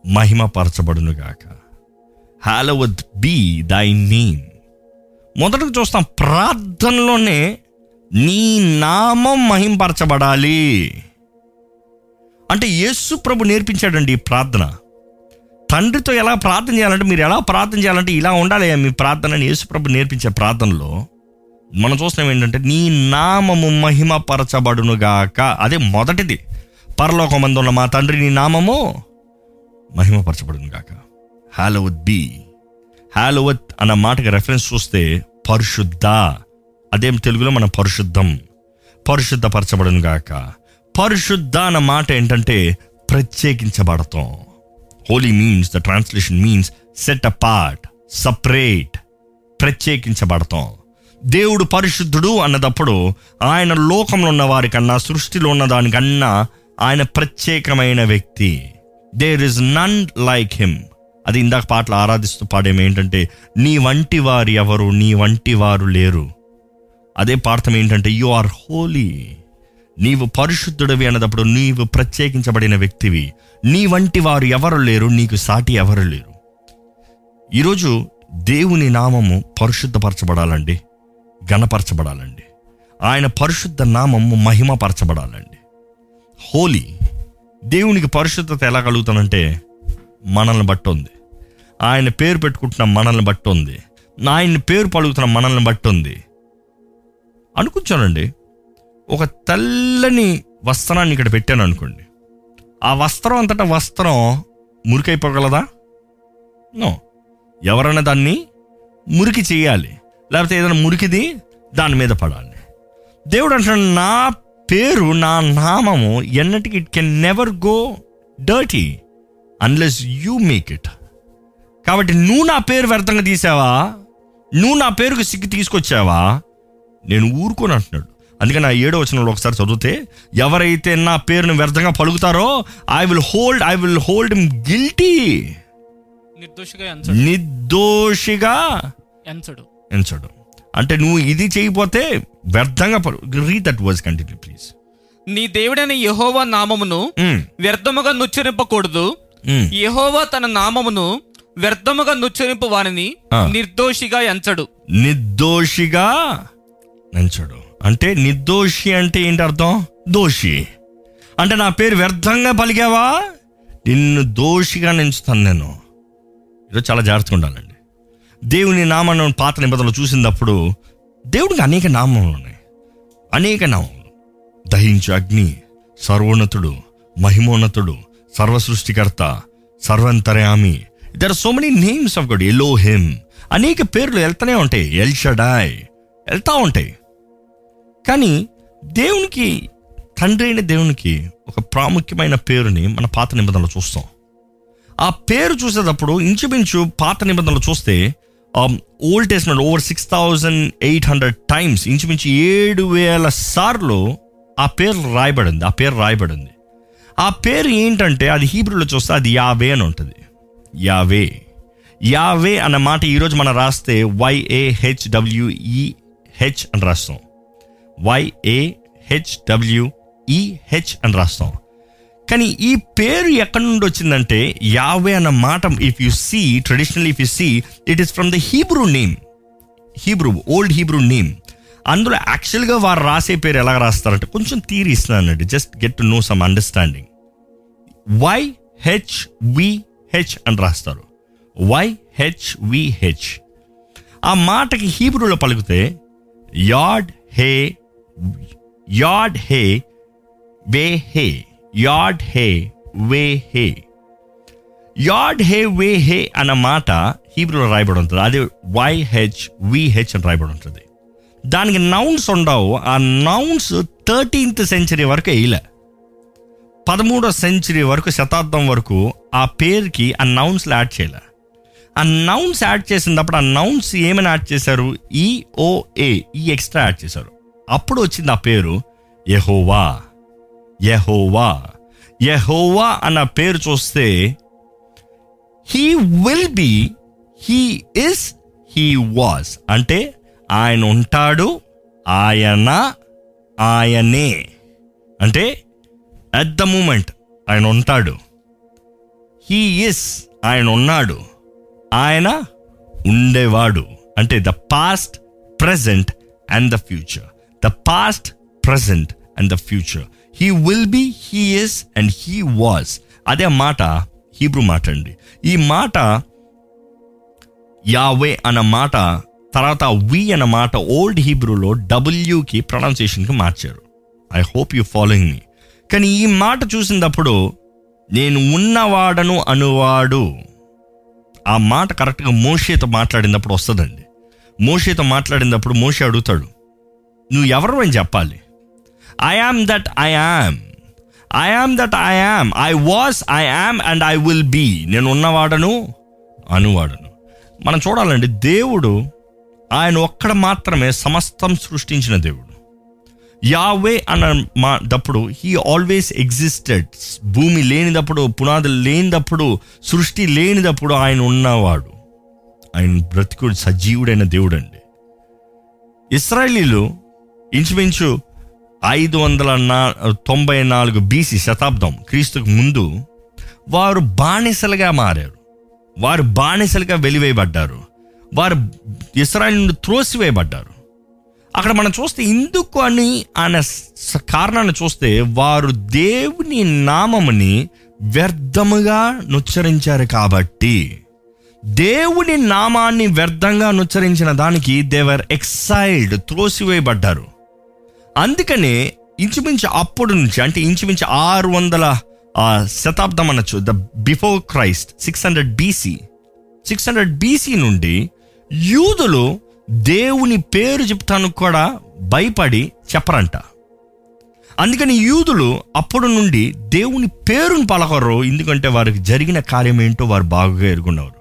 [SPEAKER 1] మహిమపరచబడునుగాక. హాలవద్ బీ దై నేమ్ మొదటకు చూస్తాం ప్రార్థనలోనే నీ నామం మహింపరచబడాలి. అంటే యేసు ప్రభు నేర్పించాడండి ఈ ప్రార్థన. తండ్రితో ఎలా ప్రార్థన చేయాలంటే మీరు ఎలా ప్రార్థన చేయాలంటే ఇలా ఉండాలి మీ ప్రార్థన అని నేర్పించే ప్రార్థనలో మనం చూస్తున్నాం ఏంటంటే నీ నామము మహిమపరచబడునుగాక అదే మొదటిది. పరలోకమందు ఉన్న మా తండ్రి నీ నామము మహిమపరచబడునుగాక హ్యాలోవత్ బి హ్యాలోవత్ అన్న మాటకి రెఫరెన్స్ చూస్తే పరిశుద్ధ. అదేం తెలుగులో మన పరిశుద్ధం. పరిశుద్ధపరచబడునుగాక పరిశుద్ధ అన్న మాట ఏంటంటే ప్రత్యేకించబడతాం. Holy means the translation means set apart separate ప్రత్యేకించబడతాం. దేవుడు పరిశుద్ధుడు అన్నదప్పుడు ఆయన లోకంలో ఉన్న వారికన్నా సృష్టిలో ఉన్న దానికన్నా ఆయన ప్రత్యేకమైన వ్యక్తి. There is none like him అది ఇందాక పాటలు ఆరాధిస్తూ పాడేమి ఏంటంటే నీ వంటి వారు ఎవరు నీ వంటి వారు లేరు. అదే పార్థం ఏంటంటే యు ఆర్ హోలీ నీవు పరిశుద్ధుడివి అన్నదప్పుడు నీవు ప్రత్యేకించబడిన వ్యక్తివి. నీ వంటి వారు ఎవరు లేరు నీకు సాటి ఎవరు లేరు. ఈరోజు దేవుని నామము పరిశుద్ధపరచబడాలండి గణపరచబడాలండి ఆయన పరిశుద్ధ నామము మహిమపరచబడాలండి. హోలీ దేవునికి పరిశుద్ధత ఎలా కలుగుతానంటే మనల్ని బట్టి ఉంది ఆయన పేరు పెట్టుకుంటున్న మనల్ని బట్టి ఉంది ఆయన పేరు పలుకుతున్న మనల్ని బట్టి ఉంది అనుకుంటానండి ఒక తెల్లని వస్త్రాన్ని ఇక్కడ పెట్టాను అనుకోండి. ఆ వస్త్రం అంతటా వస్త్రం మురికైపోగలదా? నో. ఎవరైనా దాన్ని మురికి చేయాలి. లేకపోతే ఏదైనా మురికిది దాని మీద పడాలి. దేవుడు అంటున్నాడు నా పేరు నా నామము ఎన్నటికి it can never go dirty unless you make it కాబట్టి నువ్వు నా పేరు వ్యర్థంగా తీసావా? నువ్వు నా పేరుకు సిగ్గు తీసుకొచ్చావా? నేను ఊరుకోను అంటున్నాడు. అందుకని ఆ ఏడో వచనంలో ఒకసారి చదివితే ఎవరైతే నా పేరును వ్యర్థంగా పలుకుతారో I will hold I will hold guilty
[SPEAKER 2] నిర్దోషిగా ఎంచడు.
[SPEAKER 1] నిర్దోషిగా
[SPEAKER 2] ఎంచడు.
[SPEAKER 1] ఎంచడు. అంటే నువ్వు ఇది చేయకపోతే వ్యర్థంగా read that verse continue please
[SPEAKER 2] నీ దేవుడైన యెహోవా నామమును వ్యర్థముగా నుచ్చరింపకూడదు. యెహోవా తన నామమును వ్యర్థముగా నుచ్చరింపు వారిని. నిర్దోషిగా ఎంచడు.
[SPEAKER 1] నిర్దోషిగా ఎంచడు. అంటే నిర్దోషి అంటే ఏంటి అర్థం దోషి. అంటే నా పేరు వ్యర్థంగా పలికావా? నిన్ను దోషిగా నించుతాను నేను. ఈరోజు చాలా జాగ్రత్తగా ఉండాలండి. దేవుని నామాన్ని పాత నిబంధనలు చూసినప్పుడు దేవుడికి అనేక నామములు ఉన్నాయి. అనేక నామములు. దహించు అగ్ని సర్వోన్నతుడు మహిమోన్నతుడు సర్వ సృష్టికర్త సర్వంతర్యామి there are so many names of God Elohim అనేక పేర్లు వెళ్తూనే ఉంటాయి. ఎల్షడాయ్ వెళ్తూ వెళ్తా ఉంటాయి. కానీ దేవునికి తండ్రి అయిన దేవునికి ఒక ప్రాముఖ్యమైన పేరుని మన పాత నిబంధనలు చూస్తాం. ఆ పేరు చూసేటప్పుడు ఇంచుమించు పాత నిబంధనలు చూస్తే Old Testament over six thousand eight hundred times ఇంచుమించు ఏడు వేల సార్లు ఆ పేరు రాయబడింది ఆ పేరు రాయబడింది. ఆ పేరు ఏంటంటే అది హీబ్రూలో చూస్తే అది యావే అని ఉంటుంది. యావే. యావే అన్న మాట ఈరోజు మనం రాస్తే వైఏహెచ్డబ్ల్యూఈహెచ్ అని రాస్తాం. వైఏహెచ్డబ్ల్యూఈహెచ్ అని రాస్తాం. కానీ ఈ పేరు ఎక్కడి నుండి వచ్చిందంటే యావే అన్న మాట if you see traditional if you see it is from the Hebrew name Hebrew old Hebrew name అందులో యాక్చువల్గా వారు రాసే పేరు ఎలా రాస్తారంటే కొంచెం theory ఇస్తున్నానండి. Just get to know some understanding Y H V H అని రాస్తారు. వై హెచ్ విహెచ్ ఆ మాటకి హీబ్రూలో పలికితే యాడ్ హే యాడ్ హే వే హే యాడ్ హే వే హే యాడ్ హే వే హే అన్న మాట హీబ్రూలో రాయబడి ఉంటుంది. అది వై హెచ్ విహెచ్ అని రాయబడి ఉంటుంది. దానికి నౌన్స్ ఉండవు. ఆ నౌన్స్ థర్టీన్త్ సెంచరీ వరకు వేయలే. పదమూడో సెంచరీ వరకు శతాబ్దం వరకు ఆ పేరుకి ఆ నౌన్స్లు యాడ్ చేయలే. ఆ నౌన్స్ యాడ్ చేసినప్పుడు ఆ నౌన్స్ ఏమైనా యాడ్ చేశారు? ఈఓఏ ఈ ఎక్స్ట్రా యాడ్ చేశారు. అప్పుడు వచ్చింది ఆ పేరు యహోవా. యహోవా. యహోవా అన్న పేరు చూస్తే he will be he is he was. అంటే ఆయన ఉంటాడు ఆయన ఆయనే. అంటే అట్ ద మూమెంట్ ఆయన ఉంటాడు. హీ ఇస్ ఆయన ఉన్నాడు. ఆయన ఉండేవాడు. అంటే the past present and the future. The past present and the future he will be he is and he was అదే మాట హీబ్రూ మాట అండి. ఈ మాట యావే అన్న మాట తర్వాత వి అన్న మాట ఓల్డ్ హీబ్రూలో డబ్ల్యూకి ప్రొనౌన్సియేషన్కి మార్చారు. I hope you following me కానీ ఈ మాట చూసినప్పుడు నేను ఉన్నవాడను అనువాడు. ఆ మాట కరెక్ట్గా మోషేతో మాట్లాడినప్పుడు వస్తుందండి. మోషేతో మాట్లాడినప్పుడు మోషే అడుగుతాడు నువ్వు ఎవరు అని చెప్పాలి. I am that I am I am that I am I was I am and I will be నేను ఉన్నవాడను అనువాడను. మనం చూడాలండి దేవుడు ఆయన ఒక్కడ మాత్రమే సమస్తం సృష్టించిన దేవుడు. యావే అన్న మా దప్పుడు హీ ఆల్వేస్ ఎగ్జిస్టెడ్ భూమి లేనిదప్పుడు పునాదులు లేనిదప్పుడు సృష్టి లేనిదప్పుడు ఆయన ఉన్నవాడు. ఆయన బ్రతికుడు సజీవుడైన దేవుడు అండి ఇస్రాయలీలు ఇంచుమించు ఐదు వందల నా తొంభై నాలుగు బీసీ శతాబ్దం క్రీస్తుకు ముందు వారు బానిసలుగా మారారు. వారు బానిసలుగా వెలివేయబడ్డారు. వారు ఇస్రాయల్ నుండి త్రోసివేయబడ్డారు. అక్కడ మనం చూస్తే ఎందుకు అని అనే కారణాన్ని చూస్తే వారు దేవుని నామముని వ్యర్థముగా నుచ్చరించారు కాబట్టి దేవుని నామాన్ని వ్యర్థంగా నుచ్చరించిన దానికి దేవర్ ఎక్సైల్డ్ త్రోసివేయబడ్డారు. అందుకనే ఇంచుమించు అప్పుడు నుంచి అంటే ఇంచుమించు ఆరు వందల ఆ, శతాబ్దం అనొచ్చు the before Christ six hundred BC six hundred BC నుండి యూదులు దేవుని పేరు చెప్తాను కూడా భయపడి చెప్పరంట. అందుకని యూదులు అప్పుడు నుండి దేవుని పేరును పలకరు ఎందుకంటే వారికి జరిగిన కార్యం ఏంటో వారు బాగా ఎరుగున్నారు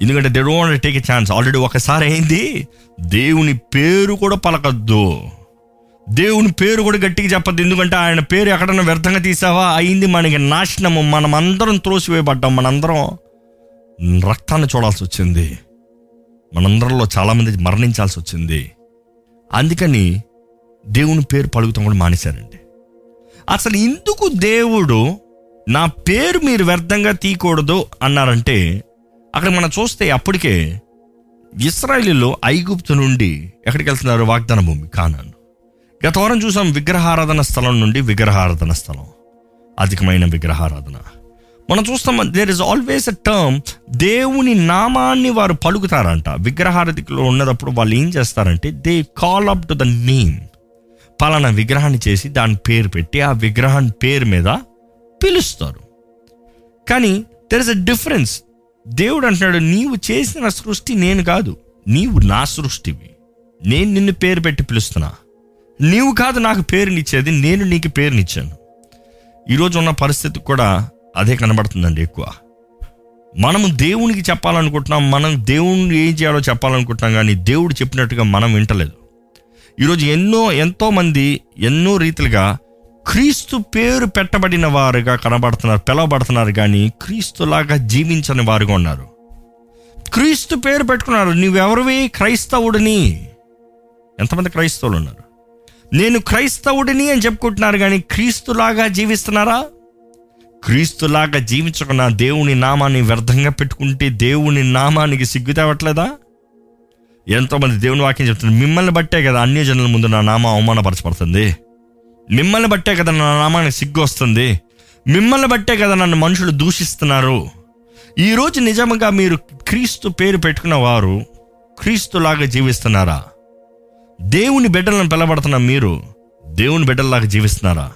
[SPEAKER 1] ఎందుకంటే they don't take a chance already ఒకసారి అయింది దేవుని పేరు కూడా పలకద్దు. దేవుని పేరు కూడా గట్టిగా చెప్పద్దు. ఎందుకంటే ఆయన పేరు ఎక్కడన్నా వ్యర్థంగా తీసావా? అయింది మనకి నాశనము. మనం అందరం త్రోసివేయబడ్డాం. మనందరం రక్తాన్ని చూడాల్సి వచ్చింది. మనందరిలో చాలామంది మరణించాల్సి వచ్చింది. అందుకని దేవుని పేరు పలుకుతాం కూడా మానేశారండి. అసలు ఎందుకు దేవుడు నా పేరు మీరు వ్యర్థంగా తీయకూడదు అన్నారంటే అక్కడ మనం చూస్తే అప్పటికే ఇస్రాయలీలో ఐగుప్తు నుండి ఎక్కడికి వెళ్తున్నారు? వాగ్దాన భూమి కానాను. గత వారం చూసాం విగ్రహారాధన స్థలం నుండి విగ్రహారాధన స్థలం. అధికమైన విగ్రహారాధన. మనం చూస్తాం there is always a term దేవుని నామాన్ని వారు పలుకుతారంట. విగ్రహారధికలో ఉన్నప్పుడు వాళ్ళు ఏం చేస్తారంటే they call up to the name పలానా విగ్రహాన్ని చేసి దాని పేరు పెట్టి ఆ విగ్రహాన్ని పేరు మీద పిలుస్తారు. కానీ దెర్ ఇస్ అ డిఫరెన్స్ దేవుడు అంటున్నాడు నీవు చేసిన సృష్టి నేను కాదు. నీవు నా సృష్టివి. నేను నిన్ను పేరు పెట్టి పిలుస్తున్నా. నీవు కాదు నాకు పేరునిచ్చేది నేను నీకు పేరునిచ్చాను. ఈరోజు ఉన్న పరిస్థితి కూడా అదే కనబడుతుందండి ఎక్కువ. మనము దేవునికి చెప్పాలనుకుంటున్నాం మనం దేవుని ఏం చేయాలో చెప్పాలనుకుంటున్నాం కానీ దేవుడు చెప్పినట్టుగా మనం వింటలేదు. ఈరోజు ఎన్నో ఎంతోమంది ఎన్నో రీతిలుగా క్రీస్తు పేరు పెట్టబడిన వారుగా కనబడుతున్నారు పిలవబడుతున్నారు కానీ క్రీస్తులాగా జీవించని వారుగా ఉన్నారు. క్రీస్తు పేరు పెట్టుకున్నారు నువ్వెవరివి? క్రైస్తవుడిని. ఎంతమంది క్రైస్తవులు ఉన్నారు? నేను క్రైస్తవుడిని అని చెప్పుకుంటున్నారు కానీ క్రీస్తులాగా జీవిస్తున్నారా? క్రీస్తులాగా జీవించకుండా దేవుని నామాన్ని వ్యర్థంగా పెట్టుకుంటే దేవుని నామానికి సిగ్గు తేవట్లేదా? ఎంతోమంది దేవుని వాక్యం చెప్తున్నారు మిమ్మల్ని బట్టే కదా అన్య జనుల ముందు నా నామం అవమానపరచబడుతుంది. మిమ్మల్ని బట్టే కదా నా నామానికి సిగ్గు వస్తుంది. మిమ్మల్ని బట్టే కదా నన్ను మనుషులు దూషిస్తున్నారు. ఈరోజు నిజంగా మీరు క్రీస్తు పేరు పెట్టుకున్న వారు క్రీస్తులాగా జీవిస్తున్నారా? దేవుని బిడ్డలను పిలబడుతున్న మీరు దేవుని బిడ్డల్లాగా జీవిస్తున్నారా?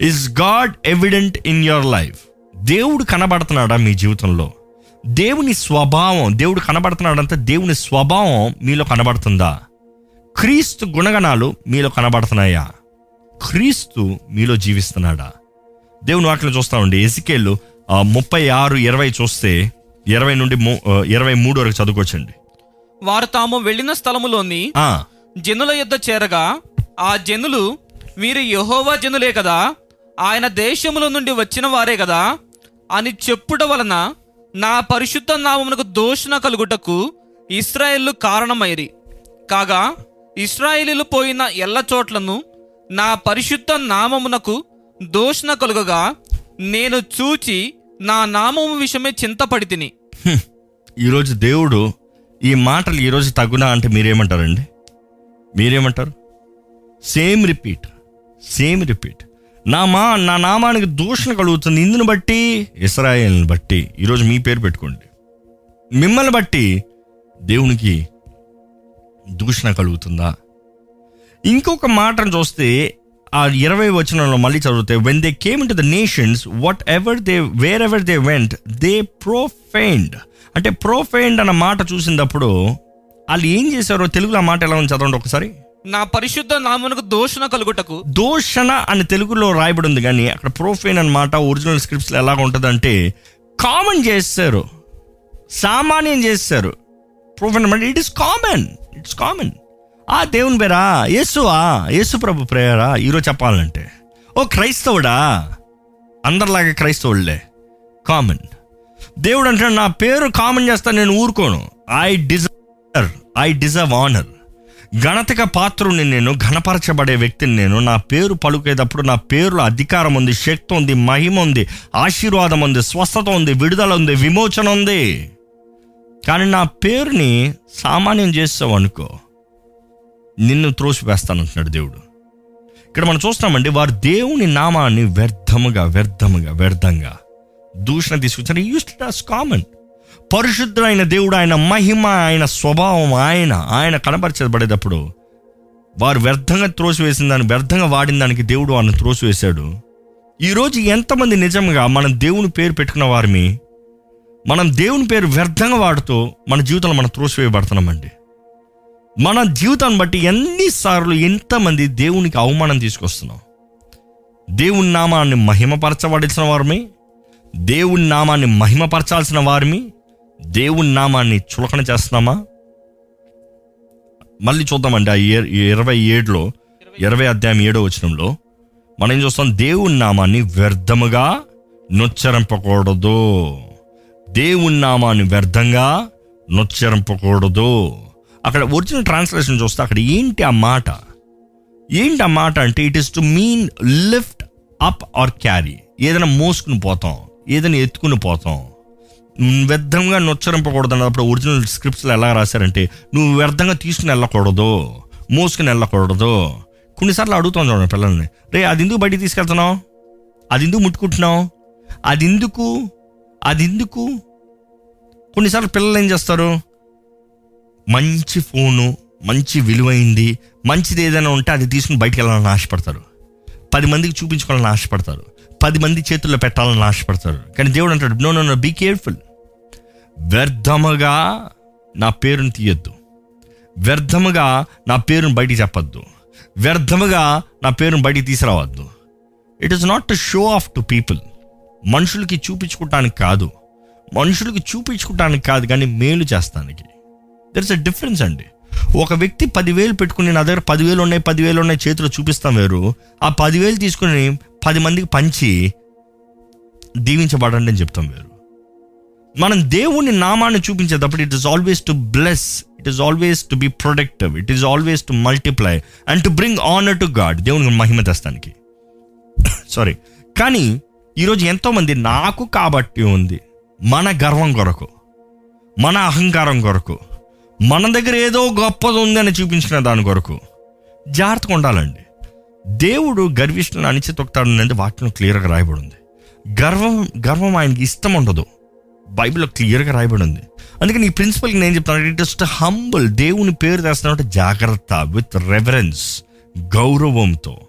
[SPEAKER 1] Is God evident in your life దేవుడు కనబడుతున్నాడా మీ జీవితంలో? దేవుని స్వభావం దేవుడు కనబడుతున్నాడంటే దేవుని స్వభావం మీలో కనబడుతుందా? క్రీస్తు గుణగణాలు మీలో కనబడుతున్నాయా? క్రీస్తు మీలో జీవిస్తున్నాడా? దేవుని వాక్యం చూస్తామండి ఎసికేళ్ళు ముప్పై ఆరు ఇరవై చూస్తే ఇరవై నుండి ఇరవై మూడు వరకు చదువుకోవచ్చండి.
[SPEAKER 2] వారు తాము వెళ్ళిన స్థలములోని జనుల యుద్ధ చేరగా ఆ జనులు వీరు యహోవా జనులే కదా ఆయన దేశముల నుండి వచ్చిన వారే కదా అని చెప్పుట వలన నా పరిశుద్ధ నామమునకు దోషణ కలుగుటకు ఇస్రాయేళ్ళు కారణమైరి కాగా ఇస్రాయేలీలు పోయిన ఎల్ల చోట్లను నా పరిశుద్ధ నామమునకు దోషణ కలుగగా నేను చూచి నా నామము విషయమే చింతపడి తిని.
[SPEAKER 1] ఈరోజు దేవుడు ఈ మాటలు ఈరోజు తగునా అంటే మీరేమంటారండి? మీరేమంటారు? సేమ్ రిపీట్ సేమ్ రిపీట్ నా మా నా నామానికి దూషణ కలుగుతుంది. ఇందుని బట్టి ఇస్రాయేల్ని బట్టి. ఈరోజు మీ పేరు పెట్టుకోండి. మిమ్మల్ని బట్టి దేవునికి దూషణ కలుగుతుందా? ఇంకొక మాటను చూస్తే ఆ ఇరవై వచనంలో మళ్ళీ చదివితే when they came to the nations whatever they wherever they went they profaned అంటే ప్రోఫెండ్ అన్న మాట చూసినప్పుడు వాళ్ళు ఏం చేశారో తెలుగులో ఆ మాట ఎలా ఉంది చదవండి ఒకసారి.
[SPEAKER 2] నా పరిశుద్ధ నామమునకు దూషణ కలుగుటకు.
[SPEAKER 1] దోషణ అని తెలుగులో రాయబడి ఉంది కానీ అక్కడ ప్రోఫైన్ అన్నమాట ఒరిజినల్ స్క్రిప్ట్స్లో ఎలాగ ఉంటుందంటే కామన్ చేస్తారు సామాన్యం చేస్తారు. ప్రోఫైన్ అంటే it is common it's common ఆ దేవుని పేరా యేసువా యేసు ప్రభు ప్రేయరా ఈరోజు చెప్పాలంటే. ఓ క్రైస్తవుడా అందరిలాగే క్రైస్తవుళ్ళే కామన్ దేవుడు అంటాడు నా పేరు కామన్ చేస్తా నేను ఊరుకోను. I deserve I deserve honour గణతిక పాత్రుని నేను ఘనపరచబడే వ్యక్తిని నేను. నా పేరు పలుకేటప్పుడు నా పేరులో అధికారం ఉంది శక్తి ఉంది మహిమ ఉంది ఆశీర్వాదం ఉంది స్వస్థత ఉంది విడుదల ఉంది విమోచన ఉంది. కానీ నా పేరుని సామాన్యం చేస్తావు అనుకో నిన్ను త్రోసివేస్తానంటున్నాడు దేవుడు. ఇక్కడ మనం చూస్తామండి వారు దేవుని నామాన్ని వ్యర్థముగా వ్యర్థముగా వ్యర్థంగా దూషణ తీసుకొచ్చారు. యూస్ డాస్ కామన్ పరిశుద్ధుడైన దేవుడు ఆయన మహిమ ఆయన స్వభావం ఆయన ఆయన కనపరచబడేటప్పుడు వారు వ్యర్థంగా త్రోసివేసిన దాన్ని వ్యర్థంగా వాడిన దానికి దేవుడు వారిని త్రోసివేశాడు. ఈరోజు ఎంతమంది నిజంగా మనం దేవుని పేరు పెట్టుకున్న వారిని మనం దేవుని పేరు వ్యర్థంగా వాడుతూ మన జీవితంలో మనం త్రోసివేయబడుతున్నామండి. మన జీవితాన్ని బట్టి ఎన్నిసార్లు ఎంతమంది దేవునికి అవమానం తీసుకొస్తున్నాం. దేవుని నామాన్ని మహిమపరచబడాల్సిన వారిని దేవుని నామాన్ని మహిమపరచాల్సిన వారిమి దేవుని నామాన్ని చులకన చేస్తున్నామా? మళ్ళీ చూద్దామండి ఆ ఇర- ఇరవై ఏడులో ఇరవై అధ్యాయం ఏడో వచనంలో మనం ఏం చూస్తాం? దేవుని నామాన్ని వ్యర్థముగా నొచ్చరింపకూడదు. దేవుని నామాన్ని వ్యర్థంగా నొచ్చరింపకూడదు. అక్కడ ఒరిజినల్ ట్రాన్స్లేషన్ చూస్తే అక్కడ ఏంటి ఆ మాట? ఏంటి ఆ మాట అంటే it is to mean lift up or carry ఏదైనా మోసుకుని పోతాం ఏదైనా ఎత్తుకుని పోతాం. వ్యర్థంగా నొచ్చరింపకూడదు అన్నప్పుడు ఒరిజినల్ స్క్రిప్ట్స్లో ఎలా రాశారంటే నువ్వు వ్యర్థంగా తీసుకుని వెళ్ళకూడదు మోసుకుని వెళ్ళకూడదు. కొన్నిసార్లు అడుగుతాం చూడండి పిల్లల్ని రే అది ఎందుకు బయటికి తీసుకెళ్తున్నావు? అది ఎందుకు ముట్టుకుంటున్నావు? అది ఎందుకు? అది ఎందుకు? కొన్నిసార్లు పిల్లలు ఏం చేస్తారు? మంచి ఫోను మంచి విలువైంది మంచిది ఏదైనా ఉంటే అది తీసుకుని బయటికి వెళ్ళాలని ఆశపడతారు. పది మందికి చూపించుకోవాలని ఆశపడతారు. పది మంది చేతుల్లో పెట్టాలని ఆశపడతారు. కానీ దేవుడు అంటాడు no no no be careful. వ్యర్థముగా నా పేరుని తీయొద్దు. వ్యర్థముగా నా పేరును బయటికి చెప్పొద్దు. వ్యర్థముగా నా పేరును బయటికి తీసుకురావద్దు. It is not to show off to people మనుషులకి చూపించుకోవటానికి కాదు. మనుషులకి చూపించుకోవటానికి కాదు కానీ మేలు చేస్తానికి. దర్ ఇస్ అ డిఫరెన్స్ అండి. ఒక వ్యక్తి పదివేలు పెట్టుకుని నా దగ్గర పదివేలు ఉన్నాయి పదివేలు ఉన్నాయి చేతిలో చూపిస్తాం వేరు. ఆ పదివేలు తీసుకుని పది మందికి పంచి దీవించబడండి అని చెప్తాం వేరు. మనం దేవుని నామాన్ని చూపించేటప్పుడు it is always to bless it is always to be productive it is always to multiply and to bring honour to God దేవుని మహిమ తెస్తానికి. సారీ కానీ ఈరోజు ఎంతోమంది నాకు కాబట్టి ఉంది. మన గర్వం కొరకు మన అహంకారం కొరకు మన దగ్గర ఏదో గొప్పది ఉందని చూపించిన దాని కొరకు జాగ్రత్తగా ఉండాలండి. దేవుడు గర్విష్ఠులను అణిచి తొక్కుతాడు అనేది వాటిలో క్లియర్గా రాయబడి ఉంది. గర్వం గర్వం ఆయనకి ఇష్టం ఉండదు. బైబిల్లో క్లియర్గా రాయబడి ఉంది అందుకని ఈ ప్రిన్సిపల్కి నేను చెప్తాను ఇట్ ఇస్ హంబుల్ దేవుని పేరు తెస్తున్నట్టు జాగ్రత్త విత్ రెఫరెన్స్ గౌరవంతో.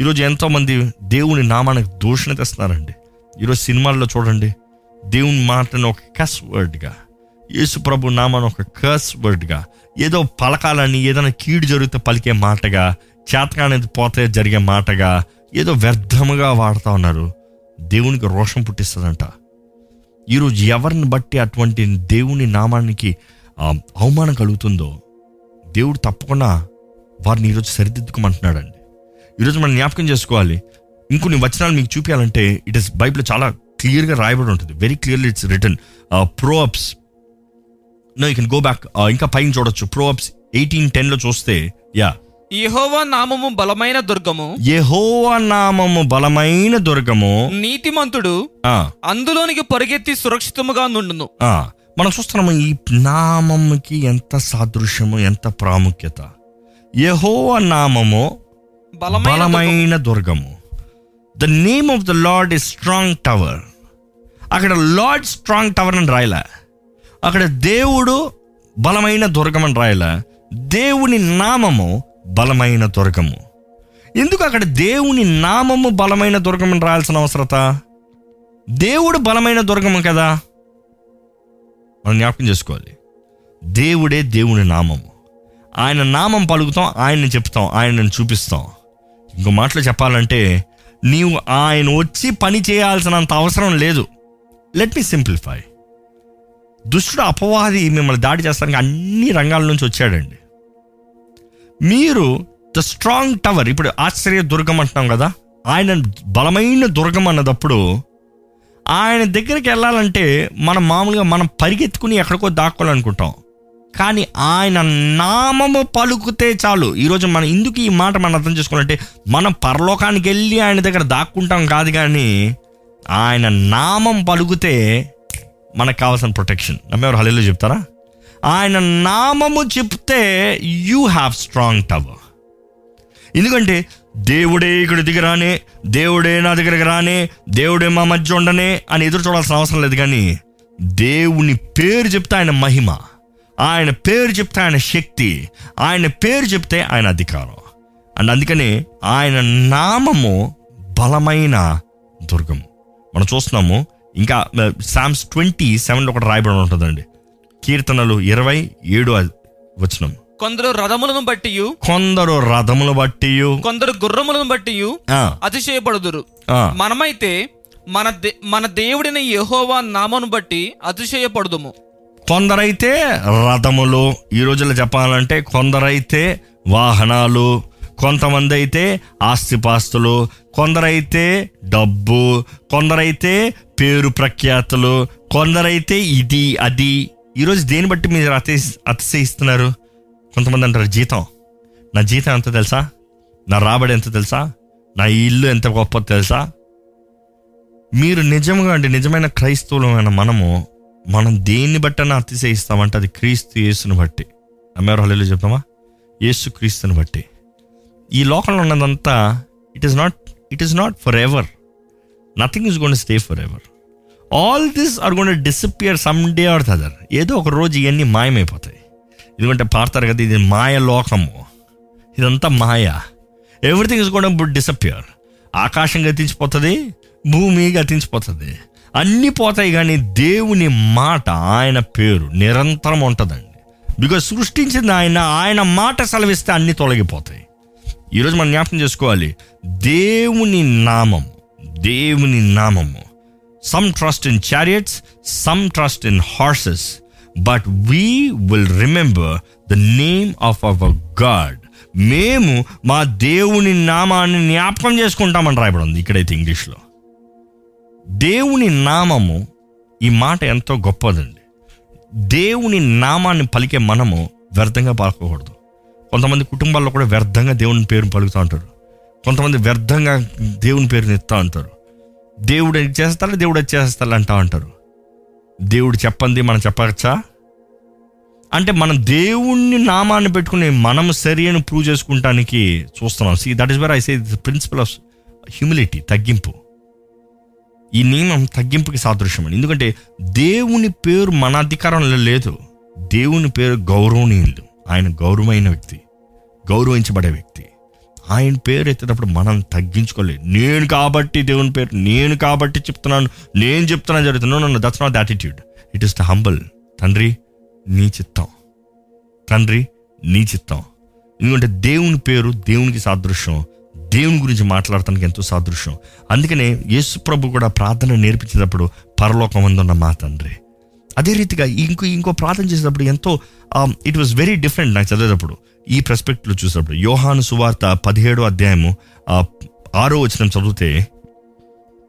[SPEAKER 1] ఈరోజు ఎంతోమంది దేవుని నామానికి దూషణ తెస్తున్నారండి. ఈరోజు సినిమాల్లో చూడండి దేవుని మాటను ఒక కస్ వర్డ్గా యేసు ప్రభు నామాను ఒక కస్ వర్డ్గా ఏదో పలకాలని ఏదైనా కీడు జరిగితే పలికే మాటగా చేతకానేది పోతే జరిగే మాటగా ఏదో వ్యర్థముగా వాడుతూ ఉన్నారు. దేవునికి రోషం పుట్టిస్తుందంట. ఈరోజు ఎవరిని బట్టి అటువంటి దేవుని నామానికి అవమానం కలుగుతుందో దేవుడు తప్పకుండా వారిని ఈరోజు సరిదిద్దుకోమంటున్నాడండి. ఈరోజు మనం జ్ఞాపకం చేసుకోవాలి. ఇంకొన్ని వచనాలు మీకు చూపించాలంటే ఇట్ ఇస్ బైబిల్ చాలా క్లియర్గా రాయబడి ఉంటుంది. Very clearly it's written Proverbs no you can go back ఇంకా పైన చూడొచ్చు. ప్రోఅప్స్ ఎయిటీన్ టెన్లో చూస్తే యా
[SPEAKER 2] యెహోవా నామము బలమైన దుర్గము.
[SPEAKER 1] యెహోవా నామము బలమైన దుర్గము.
[SPEAKER 2] నీతిమంతుడు అందులోనికి పరిగెత్తి సురక్షితముగా నుండును.
[SPEAKER 1] మనం చూస్తున్నాము ఈ నామముకి ఎంత సాదృశ్యము ఎంత ప్రాముఖ్యత. యెహోవా నామము.
[SPEAKER 2] బలమైన దుర్గము.
[SPEAKER 1] The name of the Lord is strong tower అక్కడ లార్డ్ స్ట్రాంగ్ టవర్ అని రాయలే. అక్కడ దేవుడు బలమైన దుర్గం అని రాయలే. దేవుని నామము బలమైన దుర్గము. ఎందుకు అక్కడ దేవుని నామము బలమైన దుర్గం అని రాయాల్సిన అవసరత? దేవుడు బలమైన దుర్గము కదా? మనం జ్ఞాపకం చేసుకోవాలి. దేవుడే దేవుని నామము. ఆయన నామం పలుకుతాం ఆయన్ని చెప్తాం ఆయనను చూపిస్తాం. ఇంకో మాటలో చెప్పాలంటే నీవు ఆయన వచ్చి పని చేయాల్సినంత అవసరం లేదు. లెట్ మీ సింప్లిఫై దుష్టుడు అపవాది మిమ్మల్ని దాడి చేస్తానికి అన్ని రంగాల నుంచి వచ్చాడండి. మీరు ద స్ట్రాంగ్ టవర్ ఇప్పుడు ఆశ్చర్య దుర్గం అంటున్నాం కదా ఆయన బలమైన దుర్గం అన్నదప్పుడు ఆయన దగ్గరికి వెళ్ళాలంటే మనం మామూలుగా మనం పరిగెత్తుకుని ఎక్కడికో దాక్కోవాలనుకుంటాం. కానీ ఆయన నామము పలుకుతే చాలు. ఈరోజు మనం ఎందుకు ఈ మాట మనం అర్థం చేసుకోవాలంటే మనం పరలోకానికి వెళ్ళి ఆయన దగ్గర దాక్కుంటాం కాదు కానీ ఆయన నామం పలుకుతే మనకు కావాల్సిన ప్రొటెక్షన్ నమ్మేవారు హలీలో చెప్తారా? ఆయన నామము చెప్తే యూ హ్యావ్ స్ట్రాంగ్ టవర్ ఎందుకంటే దేవుడే ఇక్కడ దిగరానే దేవుడే నా దగ్గరికి రానే దేవుడే మా మధ్య ఉండనే అని ఎదురు చూడాల్సిన అవసరం లేదు కానీ దేవుని పేరు చెప్తే ఆయన మహిమ ఆయన పేరు చెప్తే ఆయన శక్తి ఆయన పేరు చెప్తే ఆయన అధికారం. అండ్ అందుకని ఆయన నామము బలమైన దుర్గము మనం చూస్తున్నాము ఇంకా శామ్స్ ట్వంటీ సెవెన్లో ఒకటి రాయబడి ఉంటుందండి. కీర్తనలు ఇరవై ఏడు వచనం.
[SPEAKER 2] కొందరు రథములను బట్టి
[SPEAKER 1] కొందరు రథములు బట్టి
[SPEAKER 2] కొందరు గుర్రములను బట్టి అతిశయపడుదురు. మనమైతే మన మన దేవుడిన యెహోవా నామను బట్టి అతిశయపడుదుము.
[SPEAKER 1] కొందరైతే రథములు. ఈ రోజుల్లో చెప్పాలంటే కొందరైతే వాహనాలు. కొంతమంది అయితే ఆస్తిపాస్తులు. కొందరైతే డబ్బు. కొందరైతే పేరు ప్రఖ్యాతులు. కొందరైతే ఇది అది. ఈరోజు దేని బట్టి మీరు అతి అతిశయిస్తున్నారు? కొంతమంది అంటారు జీతం. నా జీతం ఎంత తెలుసా? నా రాబడి ఎంత తెలుసా? నా ఇల్లు ఎంత గొప్ప తెలుసా? మీరు నిజంగా అంటే నిజమైన క్రైస్తవులమైన మనము మనం దేన్ని బట్టన అతిశయిస్తామంటే అది క్రీస్తు యేసుని బట్టి. అమ్మేవారు హల్లు చెప్తామా? యేసు క్రీస్తుని బట్టి. ఈ లోకంలో ఉన్నదంతా it is not it is not forever nothing is gonna stay forever all this are gonna disappear some day or other ఏదో ఒక రోజు ఇవన్నీ మాయమైపోతాయి. ఎందుకంటే పాడతారు కదా ఇది మాయ లోకము. ఇదంతా మాయ. ఎవ్రీథింగ్ ఇస్ గోన్ డిసపియర్ ఆకాశం గతించిపోతుంది భూమి గతించిపోతుంది. అన్నీ పోతాయి కానీ దేవుని మాట ఆయన పేరు నిరంతరం ఉంటుందండి. బికాజ్ సృష్టించింది ఆయన ఆయన మాట సెలవిస్తే అన్నీ తొలగిపోతాయి. ఈరోజు మనం జ్ఞాపకం చేసుకోవాలి. దేవుని నామం దేవుని నామము. Some trust in chariots some trust in horses but we will remember the name of our God మేము మా దేవుని నామాన్ని జ్ఞాపకం చేసుకుంటామని రాయబడి ఉంది ఇక్కడైతే ఇంగ్లీష్లో. దేవుని నామము ఈ మాట ఎంతో గొప్పదండి. దేవుని నామాన్ని పలికే మనము వ్యర్థంగా పలకకూడదు. కొంతమంది కుటుంబాల్లో కూడా వ్యర్థంగా దేవుని పేరుని పలుకుతూ ఉంటారు. కొంతమంది వ్యర్థంగా దేవుని పేరుని ఎత్తా ఉంటారు. దేవుడు ఇది చేస్తారా దేవుడు అది అంటా ఉంటారు. దేవుడు చెప్పండి మనం చెప్పచ్చా అంటే మనం దేవుణ్ణి నామాన్ని పెట్టుకుని మనం సరి అని ప్రూవ్ చేసుకుంటానికి చూస్తున్నాం. See that is where I say principle of humility తగ్గింపు. ఈ నియమం తగ్గింపుకి సాదృశ్యం అండి. ఎందుకంటే దేవుని పేరు మన అధికారంలో లేదు. దేవుని పేరు గౌరవనీయులు. ఆయన గౌరవమైన వ్యక్తి గౌరవించబడే వ్యక్తి. ఆయన పేరు ఎత్తేటప్పుడు మనం తగ్గించుకోలేదు నేను కాబట్టి దేవుని పేరు నేను కాబట్టి చెప్తున్నాను నేను చెప్తున్నా జరుగుతున్నాను నన్ను that's not attitude it is the humble తండ్రి నీ చిత్తం. తండ్రి నీ చిత్తం. ఎందుకంటే దేవుని పేరు దేవునికి సాదృశ్యం. దేవుని గురించి మాట్లాడటానికి ఎంతో సాదృశ్యం. అందుకనే యేసు ప్రభు కూడా ప్రార్థన నేర్పించేటప్పుడు పరలోకం ఉన్న మా తండ్రి. అదే రీతిగా ఇంకో ఇంకో ప్రార్థన చేసేటప్పుడు ఎంతో ఇట్ వాస్ వెరీ డిఫరెంట్ నాకు చదివేటప్పుడు. ఈ ప్రస్పెక్ట్లో చూసినప్పుడు. యోహాను సువార్త పదిహేడో అధ్యాయము ఆరో వచనం చదివితే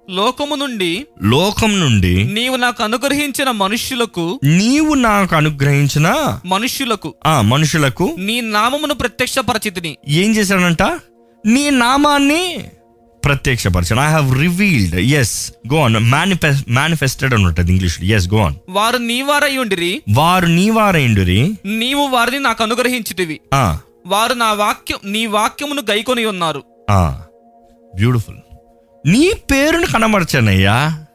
[SPEAKER 2] లోకము నుండి
[SPEAKER 1] లోకం నుండి
[SPEAKER 2] నీవు నాకు అనుగ్రహించిన మనుష్యులకు
[SPEAKER 1] నీవు నాకు అనుగ్రహించిన
[SPEAKER 2] మనుష్యులకు
[SPEAKER 1] ఆ మనుషులకు
[SPEAKER 2] నీ నామమును ప్రత్యక్షపరచితిని.
[SPEAKER 1] ఏం చేశాడంట? నీ నామాన్ని ప్రత్యక్షపరచాను I have revealed yes go on manifest manifested అని ఉంటుంది ఇంగ్లీష్ ఎస్ గో ఆన్
[SPEAKER 2] వారు నీవారై ఉండిరి
[SPEAKER 1] వారు నీవారైండురి
[SPEAKER 2] నీవు వారిని నాకు అనుగ్రహించితివి
[SPEAKER 1] ఆ.
[SPEAKER 2] వారు నా వాక్యం నీ వాక్యమును గైకొని ఉన్నారు.
[SPEAKER 1] ఆ. బ్యూటిఫుల్ నీ పేరును కనబరచానయ్యా.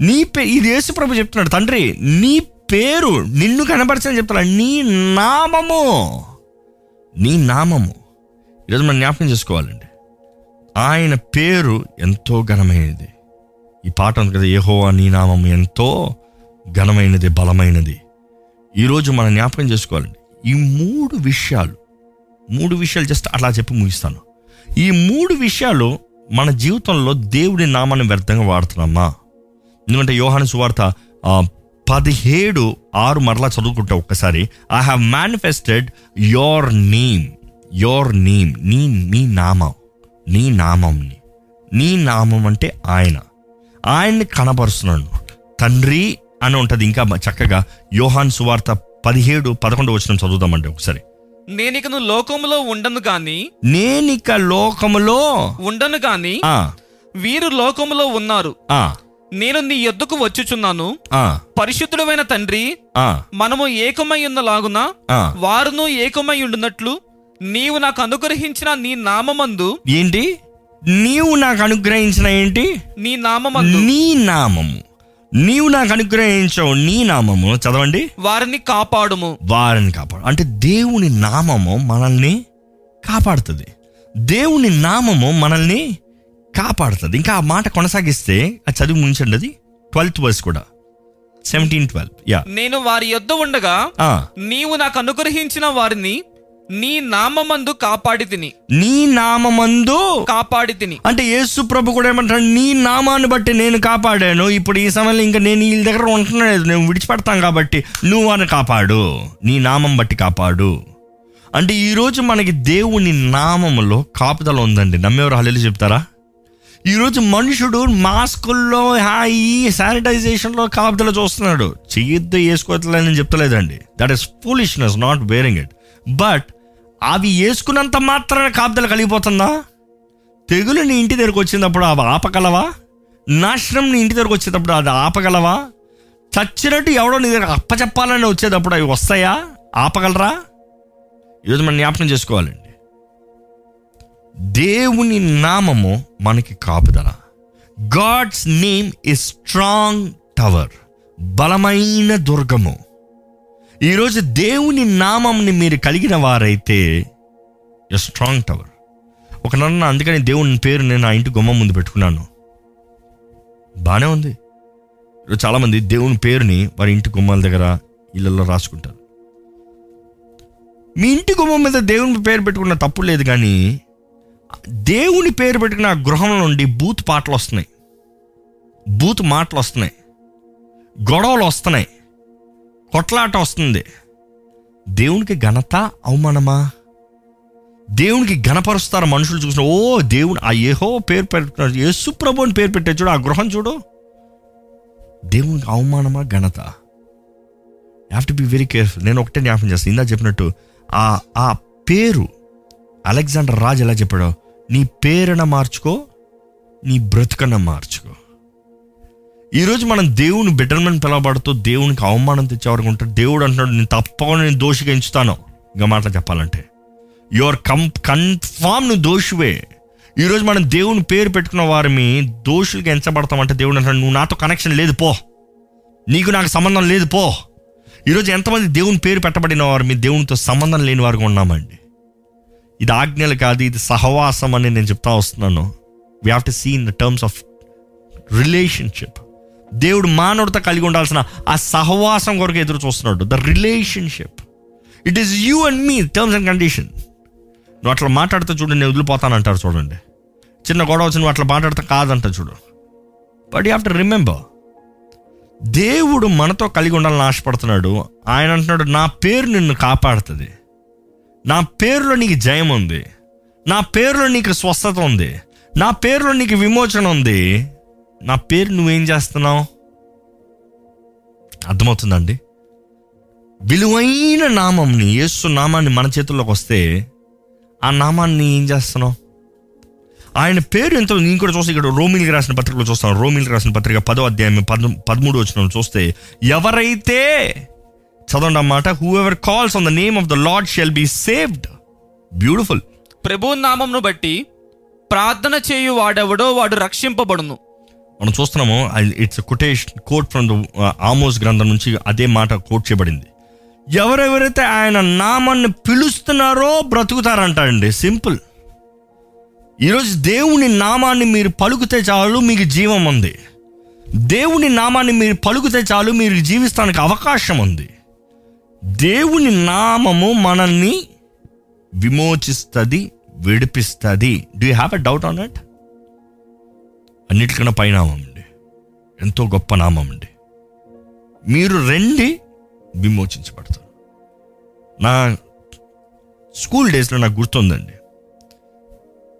[SPEAKER 1] నీ పే ఇది యేసు ప్రభు చెప్తున్నాడు. తండ్రి నీ పేరు నిన్ను కనబరచని చెప్తున్నాడు నీ నామము నీ నామము. ఈరోజు మనం జ్ఞాపకం చేసుకోవాలండి. ఆయన పేరు ఎంతో ఘనమైనది. ఈ పాట ఉంది కదా ఏహో నీ నామం ఎంతో ఘనమైనది బలమైనది. ఈరోజు మనం జ్ఞాపకం చేసుకోవాలండి. ఈ మూడు విషయాలు మూడు విషయాలు జస్ట్ అలా చెప్పి ముగిస్తాను. ఈ మూడు విషయాలు మన జీవితంలో దేవుడి నామాన్ని వ్యర్థంగా వాడుతున్నామా? ఎందుకంటే యోహాను సువార్త పదిహేడు ఆరు మరలా చదువుకుంటా ఒక్కసారి I have manifested your name your name నీ నీ నామం. నీ నామంని. నీ నామం అంటే ఆయన. ఆయన్ని కనపరుస్తున్నాడు తండ్రి అని ఉంటుంది ఇంకా చక్కగా యోహాన్ సువార్త పదిహేడు పదకొండు వచ్చిన చదువుదామంటే ఒకసారి.
[SPEAKER 2] నేనికను లోకములో ఉండను గాని
[SPEAKER 1] నేనిక లోకములో
[SPEAKER 2] ఉండను గాని వీరు లోకములో ఉన్నారు. నేను నీ యొద్దకు వచ్చుచున్నాను. పరిశుద్ధుడమైన తండ్రి మనము ఏకమై ఉన్న లాగున. వారును ఏకమై ఉండునట్లు నీవు నాకు అనుగ్రహించిన నీ నామమందు
[SPEAKER 1] ఏంటి? నీవు నాకు అనుగ్రహించిన ఏంటి?
[SPEAKER 2] నీ నామమందు
[SPEAKER 1] నీ నామము. నీవు నాకు అనుగ్రహించవు నీ నామము. చదవండి.
[SPEAKER 2] వారిని కాపాడుము.
[SPEAKER 1] వారిని కాపాడు. అంటే దేవుని నామము మనల్ని కాపాడుతుంది. దేవుని నామము మనల్ని కాపాడుతుంది. ఇంకా ఆ మాట కొనసాగిస్తే అది చదివి ముంచండి అది. ట్వెల్త్ వర్స్ కూడా. Seventeen twelve yeah.
[SPEAKER 2] నేను వారి యొద్ద ఉండగా నీవు నాకు అనుగ్రహించిన వారిని నీ నామమందు కాపాడి తిని.
[SPEAKER 1] నీ నామందు
[SPEAKER 2] కాపాడి తిని.
[SPEAKER 1] అంటే యేసు ప్రభు కూడా ఏమంటాడు నీ నామాన్ని బట్టి నేను కాపాడాను. ఇప్పుడు ఈ సమయంలో ఇంకా నేను వీళ్ళ దగ్గర ఉంటున్నాను. నేను విడిచిపెడతాను కాబట్టి నువ్వు వారిని కాపాడు. నీ నామం బట్టి కాపాడు. అంటే ఈరోజు మనకి దేవుని నామములో కాపుదల ఉందండి. నమ్మేవారు హల్లెలు చెప్తారా? ఈరోజు మనుషుడు మాస్కుల్లో హాయి శానిటైజేషన్లో కాపుదల చూస్తున్నాడు. చెయ్యొద్దు వేసుకోవట్లేదని చెప్తలేదండి. That is foolishness not wearing it but అవి వేసుకున్నంత మాత్రమే కాపుదల కలిగిపోతుందా? తెగులు నీ ఇంటి దగ్గరకు వచ్చినప్పుడు అవి ఆపగలవా? నాశనం నీ ఇంటి దగ్గరకు వచ్చేటప్పుడు అది ఆపగలవా? చచ్చినట్టు ఎవడో నీ దగ్గర అప్పచెప్పాలని వచ్చేటప్పుడు అవి వస్తాయా? ఆపగలరా? ఈరోజు మనం జ్ఞాపకం చేసుకోవాలండి. దేవుని నామము మనకి కాపుదల. God's name is strong tower బలమైన దుర్గము. ఈరోజు దేవుని నామంని మీరు కలిగిన వారైతే ఎ స్ట్రాంగ్ టవర్ ఒక నన్ను అందుకని దేవుని పేరు నేను నా ఇంటి గుమ్మం ముందు పెట్టుకున్నాను. బాగానే ఉంది. ఈరోజు చాలామంది దేవుని పేరుని వారి ఇంటి గుమ్మాల దగ్గర ఇళ్ళల్లో రాసుకుంటారు. మీ ఇంటి గుమ్మం మీద దేవుని పేరు పెట్టుకున్న తప్పు లేదు కానీ దేవుని పేరు పెట్టుకున్న గృహం నుండి బూత్ పాటలు వస్తున్నాయి. బూత్ మాటలు వస్తున్నాయి. గొడవలు వస్తున్నాయి. కొట్లాట వస్తుంది. దేవునికి ఘనత అవమానమా? దేవునికి ఘనపరుస్తారు మనుషులు చూసిన ఓ దేవుని ఆ ఏహో పేరు పెట్టుకున్నారు యేసు ప్రభు అని పేరు పెట్టే చూడు ఆ గృహం చూడు. దేవునికి అవమానమా ఘనత? Have to be very careful నేను ఒకటే జ్ఞాపకం చేస్తాను ఇందా చెప్పినట్టు ఆ ఆ పేరు అలెగ్జాండర్ రాజు ఎలా చెప్పాడో నీ పేరున మార్చుకో నీ బ్రతుకన మార్చుకో. ఈరోజు మనం దేవుని బిడ్డలను పిలవబడుతూ దేవునికి అవమానం తెచ్చేవారు ఉంటాడు? దేవుడు అంటున్నాడు నేను తప్పకుండా నేను దోషిగా ఎంచుతాను. ఇంకా మాట చెప్పాలంటే. యువర్ కం కన్ఫామ్ నువ్వు దోషువే. ఈరోజు మనం దేవుని పేరు పెట్టుకున్న వారిని దోషులుగా ఎంచబడతామంటే దేవుడు అంటున్నాడు నువ్వు నాతో కనెక్షన్ లేదు పో. నీకు నాకు సంబంధం లేదు పో. ఈరోజు ఎంతమంది దేవుని పేరు పెట్టబడిన వారు మీ దేవునితో సంబంధం లేని వారుగా ఉన్నామండి. ఇది ఆజ్ఞలు కాదు ఇది సహవాసం అని నేను చెప్తా వస్తున్నాను. We have to see in the terms of relationship దేవుడు మానవుడితో కలిగి ఉండాల్సిన ఆ సహవాసం కొరకు ఎదురు చూస్తున్నాడు. The relationship it is you and me terms and condition నువ్వు అట్లా మాట్లాడితే చూడు నేను వదిలిపోతానంటారు చూడండి. చిన్న గొడవ వచ్చి నువ్వు అట్లా మాట్లాడితే కాదంట చూడు. But you have to remember దేవుడు మనతో కలిగి ఉండాలని ఆశపడుతున్నాడు. ఆయన అంటున్నాడు నా పేరు నిన్ను కాపాడుతుంది. నా పేరులో నీకు జయం ఉంది నా పేరులో నీకు స్వస్థత ఉంది. నా పేరులో నీకు విమోచన ఉంది. నా పేరు నువ్వేం చేస్తున్నావు? అర్థమవుతుందండి? విలువైన నామంని యేసు నామాన్ని మన చేతుల్లోకి వస్తే ఆ నామాన్ని ఏం చేస్తున్నావు? ఆయన పేరు ఎంతో నేను కూడా చూస్తే ఇక్కడ రోమిల్కి రాసిన పత్రికలో చూస్తాను. రోమిల్కి రాసిన పత్రిక పదో అధ్యాయం పద పదమూడు వచ్చిన చూస్తే ఎవరైతే చదవండి అన్నమాట whoever calls on the name of the Lord shall be saved beautiful
[SPEAKER 2] ప్రభు నామంను బట్టి ప్రార్థన చేయు వాడెవడో వాడు రక్షింపబడును.
[SPEAKER 1] మనం చూస్తున్నాము it's quotation quote from the Amos గ్రంథం నుంచి అదే మాట కోట్ చేయబడింది. ఎవరెవరైతే ఆయన నామాన్ని పిలుస్తున్నారో బ్రతుకుతారంటారండి సింపుల్ ఈరోజు దేవుని నామాన్ని మీరు పలుకుతే చాలు మీకు జీవం ఉంది. దేవుని నామాన్ని మీరు పలుకుతే చాలు మీరు జీవిస్తానికి అవకాశం ఉంది. దేవుని నామము మనల్ని విమోచిస్తుంది విడిపిస్తుంది. Do you have a doubt on it అన్నిటికన్నా పైనామం అండి. ఎంతో గొప్ప నామం అండి. మీరు రెండి విమోచించబడతారు. నా స్కూల్ డేస్లో నాకు గుర్తుందండి.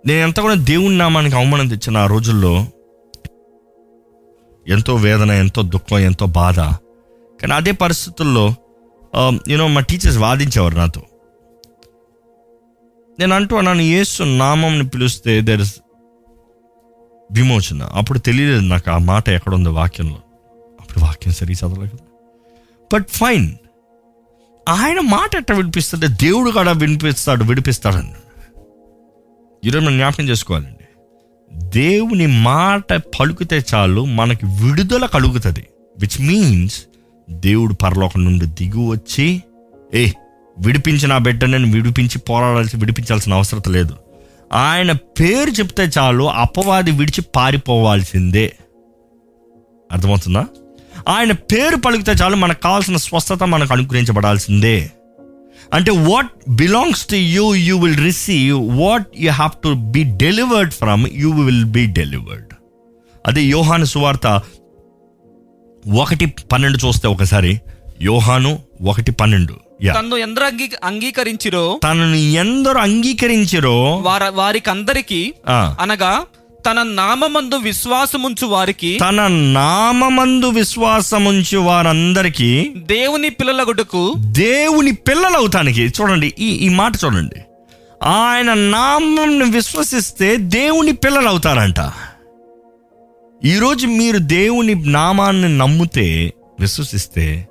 [SPEAKER 1] నేను ఎంత కూడా దేవుని నామానికి అవమానం తెచ్చిన ఆ రోజుల్లో ఎంతో వేదన ఎంతో దుఃఖం ఎంతో బాధ. కానీ అదే పరిస్థితుల్లో యూనో మా టీచర్స్ వాదించేవారు నాతో. నేను అంటూ అన్నాను యేసు నామంని పిలిస్తే దర్ ఇస్ విమోచన. అప్పుడు తెలియలేదు నాకు ఆ మాట ఎక్కడుందో వాక్యంలో. అప్పుడు వాక్యం సరి చదవలేదు. కదా బట్ ఫైన్ ఆయన మాట ఎట్ట వినిపిస్తుంటే దేవుడు కూడా వినిపిస్తాడు విడిపిస్తాడని. ఈరోజు మనం జ్ఞాపకం చేసుకోవాలండి. దేవుని మాట పలుకుతే చాలు మనకి విడుదల కలుగుతుంది. విచ్ మీన్స్ దేవుడు పరలోకం నుండి దిగు వచ్చి ఏ విడిపించిన ఆ బిడ్డ నేను విడిపించి పోరాడాల్సి విడిపించాల్సిన అవసరం లేదు. ఆయన పేరు చెప్తే చాలు అపవాది విడిచి పారిపోవాల్సిందే. అర్థమవుతుందా? ఆయన పేరు పలికితే చాలు మనకు కావాల్సిన స్వస్థత మనకు అనుగ్రహించబడాల్సిందే. అంటే what belongs to you you will receive what you have to be delivered from you will be delivered అదే యోహాను సువార్త ఒకటి పన్నెండు చూస్తే ఒకసారి. యోహాను ఒకటి పన్నెండు.
[SPEAKER 2] తన్ను ఎందరు అంగీ అంగీకరించిరో?
[SPEAKER 1] తనను ఎందరు అంగీకరించరో?
[SPEAKER 2] వార వారికి అందరికి అనగా తన నామమందు విశ్వాసముంచు వారికి
[SPEAKER 1] తన నామమందు విశ్వాసముంచు వారందరికీ
[SPEAKER 2] దేవుని పిల్లలగుటకు
[SPEAKER 1] దేవుని పిల్లలు అవుతానికి చూడండి ఈ ఈ మాట చూడండి. ఆయన నామంను విశ్వసిస్తే దేవుని పిల్లలు అవుతారంట ఈరోజు మీరు దేవుని నామాన్ని నమ్మితే విశ్వసిస్తే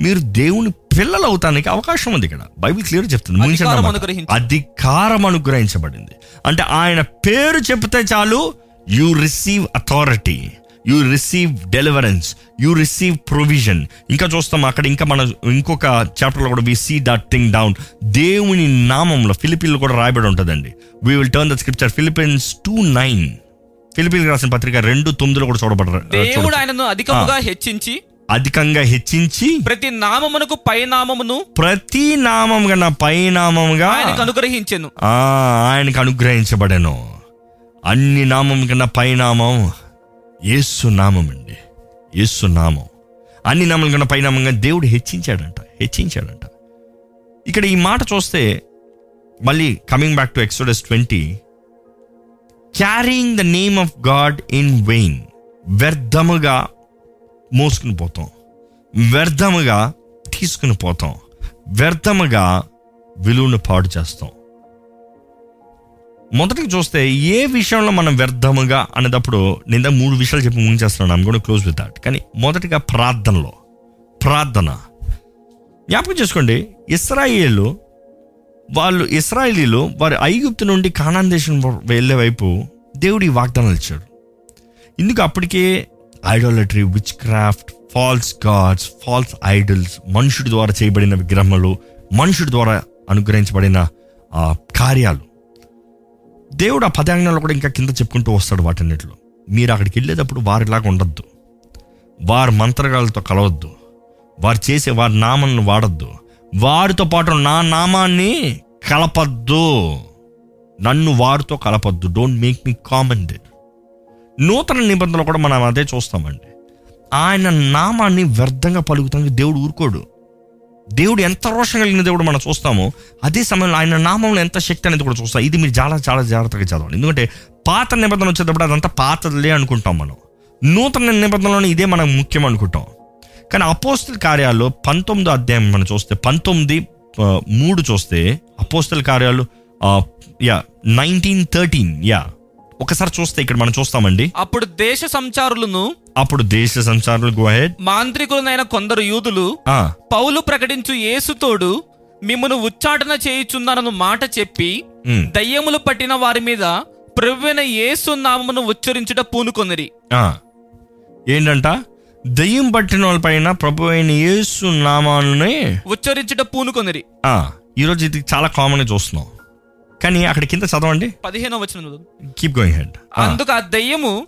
[SPEAKER 1] మీరు దేవుని పిల్లలు అవుతానికి అవకాశం ఉంది ఇక్కడ. బైబిల్ క్లియర్ చెప్తుంది. ముగించండి
[SPEAKER 2] అధికారం
[SPEAKER 1] అనుగ్రహించబడింది. అంటే ఆయన పేరు చెప్తే చాలు you receive authority you receive deliverance you receive provision ఇంకా చూస్తాం అక్కడ ఇంకా మన ఇంకొక చాప్టర్లో కూడా we see that thing down దేవుని నామంలో ఫిలిపిన్లో కూడా రాయబడి ఉంటుందండి. We will turn the scripture Philippians two nine Philippines రాసిన పత్రిక రెండు తొమ్మిదిలో కూడా చూడబడరు
[SPEAKER 2] దేవుడు ఆయనను అధికముగా హెచ్చించి
[SPEAKER 1] అధికంగా హెచ్చించి
[SPEAKER 2] ప్రతి నామమునకు పై నామమును
[SPEAKER 1] ప్రతి నామం పై నామంగా
[SPEAKER 2] ఆయనకు అనుగ్రహించెను.
[SPEAKER 1] ఆ, ఆయనకు అనుగ్రహించబడెను. అన్ని నామం కన్నా పై నామం యేసు నామం అండి యేసు నామం. అన్ని నామం కన్నా పై నామంగా దేవుడు హెచ్చించాడంట హెచ్చించాడంట. ఇక్కడ ఈ మాట చూస్తే మళ్ళీ coming back to Exodus twenty carrying the name of God in vain వ్యర్థముగా మోసుకుని పోతాం. వ్యర్థముగా తీసుకుని పోతాం. వ్యర్థముగా విలువను పాడు చేస్తాం. మొదటికి చూస్తే ఏ విషయంలో మనం వ్యర్థముగా అనేటప్పుడు నేను మూడు విషయాలు చెప్పి ముంచేస్తున్నాను ఐమ్ కూడా క్లోజ్ విత్ దాట్ కానీ మొదటిగా ప్రార్థనలో ప్రార్థన. జ్ఞాపకం చేసుకోండి ఇస్రాయేలు వాళ్ళు ఇస్రాయేలీలు వారి ఐగుప్తు నుండి కానాన్ దేశం వెళ్ళే వైపు దేవుడి వాగ్దానాలు ఇచ్చాడు. ఇందుకు అప్పటికే idolatry witchcraft false gods false idols మనుషుడి ద్వారా చేయబడిన విగ్రహములు మనుషుడి ద్వారా అనుగ్రహించబడిన కార్యాలు. దేవుడు ఆ పదాజ్ఞాలు కూడా ఇంకా కింద చెప్పుకుంటూ వస్తాడు వాటన్నిటిలో. మీరు అక్కడికి వెళ్ళేటప్పుడు వారిలాగా ఉండొద్దు. వారి మంత్రగాలతో కలవద్దు. వారు చేసే వారి నామాన్ని వాడద్దు. వారితో పాటు నా నామాన్ని కలపద్దు. నన్ను వారితో కలపద్దు. డోంట్ మేక్ మీ కామన్ దే నూతన నిబంధనలు కూడా మనం అదే చూస్తామండి. ఆయన నామాన్ని వ్యర్థంగా పలుకుతానికి దేవుడు ఊరుకోడు. దేవుడు ఎంత రోషం కలిగిన దేవుడు మనం చూస్తామో అదే సమయంలో ఆయన నామంలో ఎంత శక్తి అనేది కూడా చూస్తాం. ఇది మీరు చాలా చాలా జాగ్రత్తగా చదవండి. ఎందుకంటే పాత నిబంధన వచ్చేటప్పుడు అదంతా పాతదిలే అనుకుంటాం మనం. నూతన నిబంధనలోనే ఇదే మనం ముఖ్యం అనుకుంటాం. కానీ అపోస్తుల కార్యాల్లో పంతొమ్మిదో అధ్యాయం మనం చూస్తే పంతొమ్మిది మూడు చూస్తే అపోస్తుల కార్యాలు యా నైన్టీన్ థర్టీన్ యా. ఒకసారి చూస్తే ఇక్కడ మనం చూస్తామండి.
[SPEAKER 2] అప్పుడు దేశ సంచారులను
[SPEAKER 1] అప్పుడు దేశ సంచారులు గో హెడ్
[SPEAKER 2] మాంత్రికులనైన కొందరు యూదులు పౌలు ప్రకటించు యేసుతోడు మిమ్మను ఉచ్చాటన చేయుచున్నారను మాట చెప్పి దయ్యములు పట్టిన వారి మీద ప్రభువైన యేసు నామమును ఉచ్చరించుట పూనుకొనిరి.
[SPEAKER 1] ఏంటంట? దయ్యం పట్టిన వాళ్ళ పైన ప్రభు అయిన యేసు నామాలనే
[SPEAKER 2] ఉచ్చరించుట పూనుకొనిరి.
[SPEAKER 1] ఆ, ఈరోజు ఇది చాలా కామన్ చూస్తున్నాం. కానీ అక్కడ కింద చదవండి.
[SPEAKER 2] పదిహేనో వచనం
[SPEAKER 1] కీప్ గోయింగ్ హెడ్
[SPEAKER 2] అందుకు ఆ దయ్యము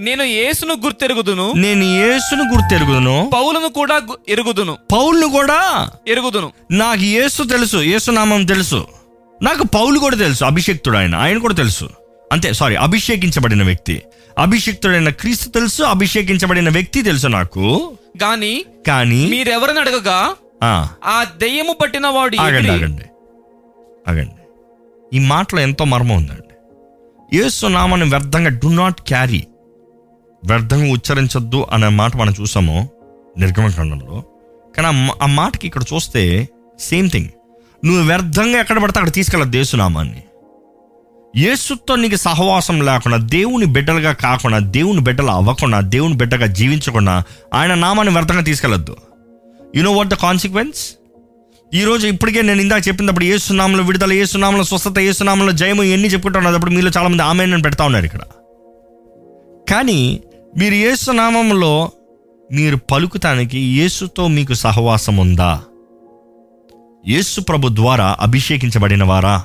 [SPEAKER 2] నేను యేసును గుర్తెరుగుదును.
[SPEAKER 1] నేను యేసును గుర్తెరుగుదును.
[SPEAKER 2] పౌలను కూడా ఎరుగుదును.
[SPEAKER 1] పౌల్ను కూడా
[SPEAKER 2] ఎరుగుదును.
[SPEAKER 1] నాకు యేసు తెలుసు యేసు నామం తెలుసు. నాకు పౌలు కూడా తెలుసు అభిషేక్తుడు ఆయన ఆయన కూడా తెలుసు. అంతే సారీ అభిషేకించబడిన వ్యక్తి. అభిషేక్తుడైన క్రీస్తు తెలుసు అభిషేకించబడిన వ్యక్తి తెలుసు నాకు.
[SPEAKER 2] గాని
[SPEAKER 1] కానీ
[SPEAKER 2] మీరెవరిని అడగగా
[SPEAKER 1] ఆ,
[SPEAKER 2] దయ్యము పట్టిన వాడు
[SPEAKER 1] ఆగండి ఆగండి ఆగండి. ఈ మాటలో ఎంతో మర్మం ఉందండి. యేసు నామాన్ని వ్యర్థంగా డు నాట్ క్యారీ వ్యర్థంగా ఉచ్చరించొద్దు అనే మాట మనం చూసాము నిర్గమకాండంలో కానీ ఆ మాటకి ఇక్కడ చూస్తే సేమ్ థింగ్ నువ్వు వ్యర్థంగా ఎక్కడ పడితే అక్కడ తీసుకెళ్ళదు యేసునామాన్ని యేసుతో నీకు సహవాసం లేకుండా దేవుని బిడ్డలుగా కాకుండా దేవుని బిడ్డలు అవ్వకుండా దేవుని బిడ్డగా జీవించకుండా ఆయన నామాన్ని వ్యర్థంగా తీసుకెళ్ళొద్దు. You know what the consequence ఈరోజు ఇప్పటికే నేను ఇందాక చెప్పినప్పుడు ఏ సునామంలో విడుదల ఏ సునామంలో స్వస్థత ఏ సునామంలో జయము ఎన్ని చెప్పుకుంటున్నారు అప్పుడు మీలో చాలామంది ఆమెను పెడతా ఉన్నారు ఇక్కడ. కానీ మీరు ఏసునామంలో మీరు పలుకుతానికి యేసుతో మీకు సహవాసం ఉందా? యేసు ప్రభు ద్వారా అభిషేకించబడిన వారా?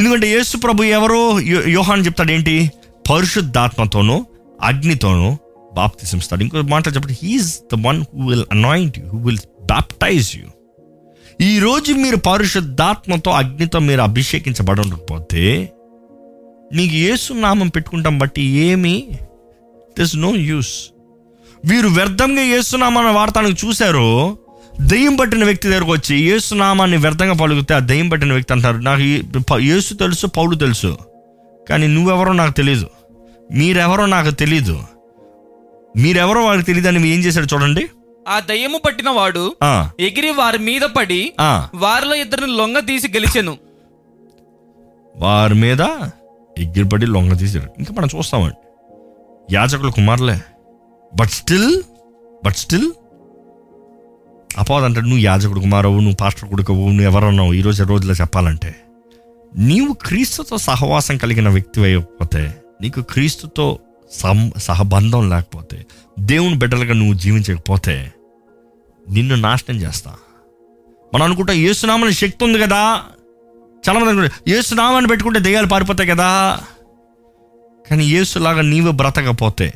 [SPEAKER 1] ఎందుకంటే యేసు ప్రభు ఎవరో యో- యోహాన్ చెప్తాడు ఏంటి? పరిశుద్ధాత్మతోనూ అగ్నితోనూ బాప్తిసిస్తాడు ఇంకో మాట చెప్పండి. He is the one who will anoint you who will baptise you ఈరోజు మీరు పారిశుద్ధాత్మతో అగ్నితో మీరు అభిషేకించబడి ఉండకపోతే నీకు యేసు నామం పెట్టుకుంటాం బట్టి ఏమి దిస్ నో యూస్ వీరు వ్యర్థంగా ఏసునామాన్ని వార్తానికి చూశారు దయ్యం పట్టిన వ్యక్తి దగ్గరకు వచ్చి ఏసునామాన్ని వ్యర్థంగా పలుకుతే ఆ దయ్యం పట్టిన వ్యక్తి అంటారు నాకు ఏసు తెలుసు పౌలు తెలుసు కానీ నువ్వెవరో నాకు తెలీదు. మీరెవరో నాకు తెలీదు. మీరెవరో వాళ్ళకి తెలియదు అని ఏం చేశాడు చూడండి.
[SPEAKER 2] ఆ దయ్యము పట్టిన వాడు ఎగిరి వారి మీద పడి వారిలో ఇద్దరిని లొంగ తీసి గెలిచెను.
[SPEAKER 1] వారి మీద ఎగ్గిరిపడి లొంగ తీశారు. ఇంకా మనం చూస్తామండి యాజకుల కుమారులే. బట్ స్టిల్ బట్ స్టిల్ అంటాడు నువ్వు యాజకుడు కుమారవు నువ్వు పాస్టర్ కొడుకవు నువ్వు ఎవరన్నావు? ఈ రోజు రోజులో చెప్పాలంటే నీవు క్రీస్తుతో సహవాసం కలిగిన వ్యక్తి అయిపోతే నీకు క్రీస్తుతో సం సహబంధం లేకపోతే దేవుని బిడ్డలుగా నువ్వు జీవించకపోతే నిన్ను నాశనం చేస్తా. మనం అనుకుంటా ఏసునామని శక్తి ఉంది కదా. చాలా అనుకుంటా ఏసునామాన్ని పెట్టుకుంటే దెయ్యాలు పారిపోతాయి కదా. కానీ ఏసులాగా నీవు బ్రతకపోతే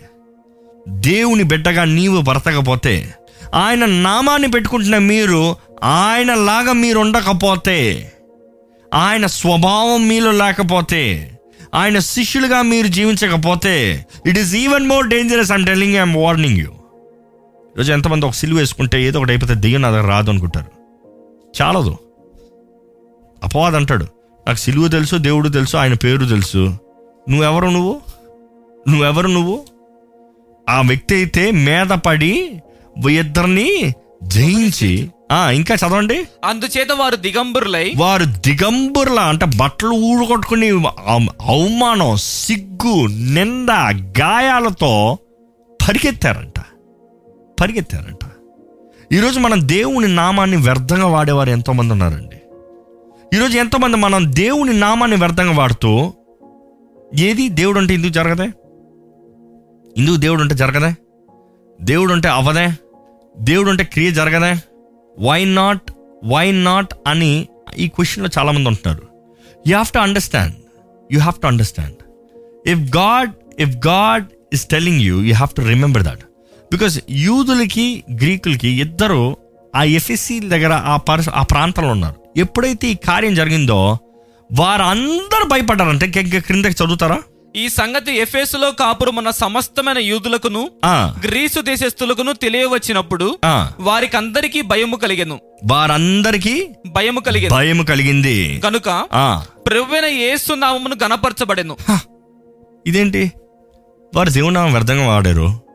[SPEAKER 1] దేవుని బిడ్డగా నీవు బ్రతకపోతే ఆయన నామాన్ని పెట్టుకుంటున్న మీరు ఆయనలాగా మీరు ఉండకపోతే ఆయన స్వభావం మీలో లేకపోతే ఆయన శిష్యులుగా మీరు జీవించకపోతే it is even more dangerous I'm telling I'm warning you ఈరోజు ఎంతమంది ఒక సిలువ వేసుకుంటే ఏదో ఒకటి అయిపోతే దెయ్యం నా దగ్గర రాదు అనుకుంటారు. చాలదు. అపవాద్ అంటాడు. నాకు సిలువ తెలుసు దేవుడు తెలుసు ఆయన పేరు తెలుసు. నువ్వెవరు నువ్వు? నువ్వెవరు నువ్వు? ఆ వ్యక్తి అయితే మీద పడి ఇద్దరిని జయించి ఆ ఇంకా చదవండి.
[SPEAKER 2] అందుచేత వారు దిగంబరులై
[SPEAKER 1] వారు దిగంబరులా అంటే బట్టలు ఊడగొట్టుకుని అవ- అవమానం సిగ్గు నింద గాయాలతో పరిగెత్తారంట పరిగెత్తారంట. ఈరోజు మనం దేవుని నామాన్ని వ్యర్థంగా వాడేవారు ఎంతోమంది ఉన్నారండి. ఈరోజు ఎంతోమంది మనం దేవుని నామాన్ని వ్యర్థంగా వాడుతూ ఏది? దేవుడు అంటే ఎందుకు జరగదే? ఎందుకు దేవుడు అంటే జరగదే? దేవుడు అంటే అవ్వదే? దేవుడు అంటే క్రియ జరగదే? వై నాట్ వై నాట్ అని ఈ క్వశ్చన్లో చాలామంది ఉంటున్నారు. You have to understand you have to understand if God if God is telling you you have to remember that because యూదులకి గ్రీకులకి ఇద్దరు ఆ ఎఫ్ఎస్సి దగ్గర ఆ పరి ఆ ప్రాంతంలో ఉన్నారు. ఎప్పుడైతే ఈ కార్యం జరిగిందో వారందరూ భయపడ్డారంటే క్రిందకి చదువుతారా?
[SPEAKER 2] ఈ సంగతి ఎఫేసులో కాపురమున్న సమస్తమైన యూదులకును
[SPEAKER 1] ఆ,
[SPEAKER 2] గ్రీసు దేశస్థులకును తెలియవచ్చినప్పుడు. వారికి అందరికీ భయము కలిగెను.
[SPEAKER 1] వారందరికీ
[SPEAKER 2] భయము కలిగెను.
[SPEAKER 1] భయం కలిగింది.
[SPEAKER 2] కనుక
[SPEAKER 1] ఆ.
[SPEAKER 2] ప్రభువైన యేసు నామమును గణపరచబడెను
[SPEAKER 1] ఇదేంటి? వారు దేవునామం వ్యర్థంగా వాడారు.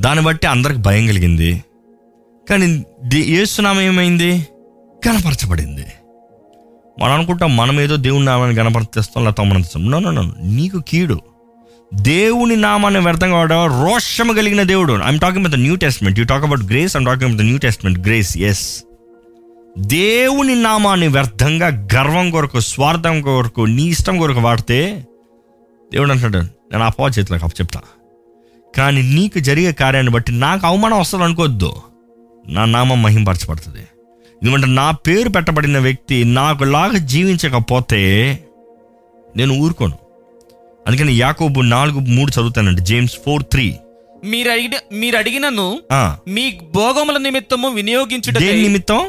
[SPEAKER 1] దాన్ని బట్టి అందరికి భయం కలిగింది. కానీ దే- ఏమైంది? కనపరచబడింది మనం అనుకుంటాం మనం ఏదో దేవుని నామాన్ని గణపరిస్తాం లేకపోతే అవమానిస్తాం నో నో నీకు కీడు. దేవుని నామాన్ని వ్యర్థంగా కావడం రోషము కలిగిన దేవుడు. I'm talking with the New Testament you talk about grace I'm talking with the New Testament grace yes దేవుని నామాన్ని వ్యర్థంగా గర్వం కొరకు స్వార్థం కొరకు నీ ఇష్టం కొరకు వాడితే దేవుడు అంటాడు నేను అపవా చేతిలోకి అప్పు చెప్తా కానీ నీకు జరిగే కార్యాన్ని బట్టి నాకు అవమానం వస్తుంది అనుకోవద్దు. నా నామం మహింపరచబడుతుంది. ఎందుకంటే నా పేరు పెట్టబడిన వ్యక్తి నాకు లాగా జీవించకపోతే నేను ఊరుకోను. అందుకని యాకోబు నాలుగు మూడు చదువుతానండి జేమ్స్ ఫోర్ త్రీ.
[SPEAKER 2] మీరు అడిగిన మీరు అడిగినను మీ భోగముల నిమిత్తము వినియోగించుట
[SPEAKER 1] నిమిత్తం?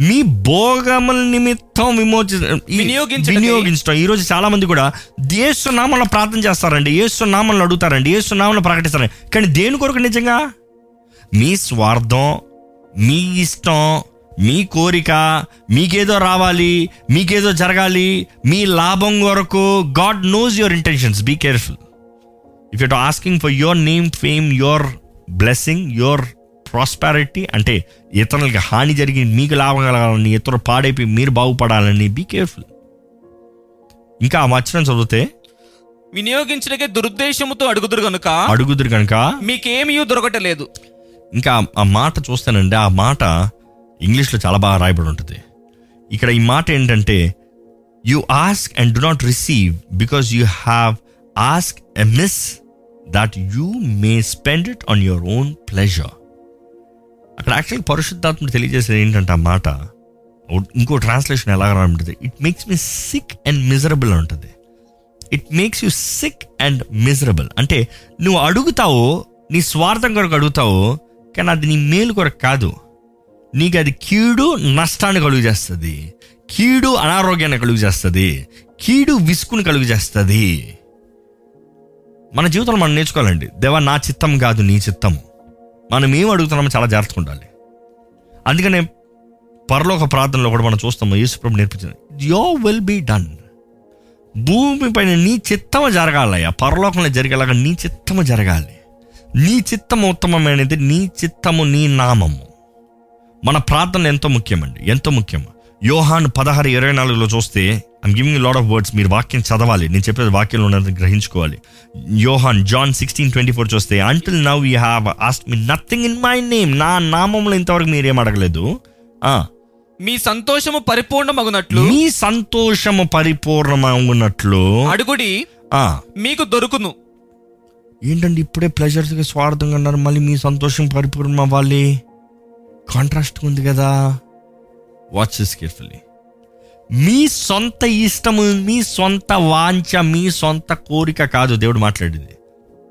[SPEAKER 1] మీ భోగముల నిమిత్తం విమోచి వినియోగించడం ఈ రోజు చాలా మంది కూడా నామంలో ప్రార్థన చేస్తారండి యేసు నామంలో అడుగుతారండి యేసు నామంలో ప్రకటిస్తారండి. కానీ దేని కొరకు నిజంగా? మీ స్వార్థం మీ ఇష్టం మీ కోరిక మీకేదో రావాలి మీకేదో జరగాలి మీ లాభం కొరకు God knows your intentions. Be careful. If you're asking for your name fame your blessing your prosperity అంటే ఇతరులకి హాని జరిగి మీకు లాభం కలగాలని ఇతరులు పాడైపోయి మీరు బాగుపడాలని బీ కేర్ఫుల్ ఇంకా ఆ వచనం చదివితే
[SPEAKER 2] వినియోగించుటకే దురుద్దేశముతో అడుగుదురు గనుక
[SPEAKER 1] అడుగుదురు కనుక
[SPEAKER 2] మీకేమీ దొరకటలేదు.
[SPEAKER 1] ఇంకా ఆ మాట చూస్తానండి ఆ మాట ఇంగ్లీష్లో చాలా బాగా రాయబడి ఉంటుంది. ఇక్కడ ఈ మాట ఏంటంటే you ask and do not receive because you have ask amiss that you may spend it on your own pleasure అక్కడ యాక్చువల్లీ పరిశుద్ధాత్మ తెలియజేసేది ఏంటంటే ఆ మాట. ఇంకో ట్రాన్స్లేషన్ ఎలా ఉంటుంది it makes me sick and miserable ఉంటుంది it makes you sick and miserable అంటే నువ్వు అడుగుతావు నీ స్వార్థం కొరకు అడుగుతావు కానీ అది నీ మేలు కొరకు కాదు. నీకు అది కీడు నష్టాన్ని కలుగు చేస్తుంది. కీడు అనారోగ్యాన్ని కలుగు చేస్తుంది. కీడు విసుకుని కలుగు చేస్తుంది. మన జీవితంలో మనం నేర్చుకోవాలండి. దేవా నా చిత్తం కాదు నీ చిత్తము మనం ఏం అడుగుతున్నామో చాలా జాగ్రత్తగా ఉండాలి. అందుకనే పరలోక ప్రార్థనలో కూడా మనం చూస్తాము యేసుప్రభు నేర్పించింది యో విల్ బీ డన్ భూమి పైన నీ చిత్తము జరగాలయ్యా. పరలోకంలో జరిగేలాగా నీ చిత్తము జరగాలి. నీ చిత్తము ఉత్తమమైనది నీ చిత్తము నీ నామము. మన ప్రార్థన ఎంతో ముఖ్యమండి ఎంతో ముఖ్యం యోహాన్ పదహారు ఇరవై నాలుగులో చూస్తే I'm giving lot of words మీరు వాక్యం చదవాలి. నేను చెప్పేది వాక్యంలో ఉన్నది గ్రహించుకోవాలి. యోహాన్ జాన్ సిక్స్టీన్ ట్వంటీ ఫోర్ చూస్తే until now you have asked me nothing in my name నా నామంలో ఇంతవరకు మీరు అడగలేదు?
[SPEAKER 2] మీ సంతోషము పరిపూర్ణమగునట్లు
[SPEAKER 1] మీ సంతోషము పరిపూర్ణమవునట్లు
[SPEAKER 2] అడుగుడి మీకు దొరుకును.
[SPEAKER 1] ఏంటండి ఇప్పుడే ప్లెజర్స్గా స్వార్థంగా అన్నారు మళ్ళీ మీ సంతోషం పరిపూర్ణం అవ్వాలి కాంట్రాస్ట్ ఉంది కదా. వాచ్ దిస్ కేర్ఫుల్లీ మీ సొంత ఇష్టము మీ సొంత వాంఛ మీ సొంత కోరిక కాదు దేవుడు మాట్లాడింది.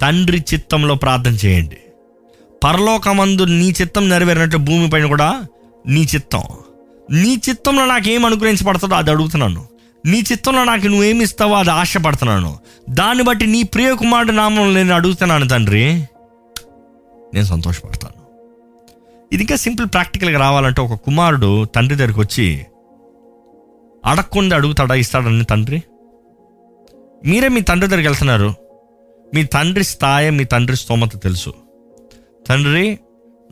[SPEAKER 1] తండ్రి చిత్తంలో ప్రార్థన చేయండి. పరలోకమందు నీ చిత్తం నెరవేరినట్లు భూమిపైన కూడా నీ చిత్తం. నీ చిత్తంలో నాకేం అనుగ్రహించబడుతుందో అది అడుగుతున్నాను. నీ చిత్తంలో నాకు నువ్వేమి ఇస్తావో అది ఆశపడుతున్నాను. దాన్ని బట్టి నీ ప్రియకుమారుడు నామం నేను అడుగుతున్నాను తండ్రి నేను సంతోషపడతాను. ఇది ఇంకా సింపుల్ ప్రాక్టికల్గా రావాలంటే ఒక కుమారుడు తండ్రి దగ్గరికి వచ్చి అడగకుండా అడుగుతాడా ఇస్తాడని తండ్రి? మీరే మీ తండ్రి దగ్గరికి వెళ్తున్నారు. మీ తండ్రి స్థాయి మీ తండ్రి స్తోమత తెలుసు. తండ్రి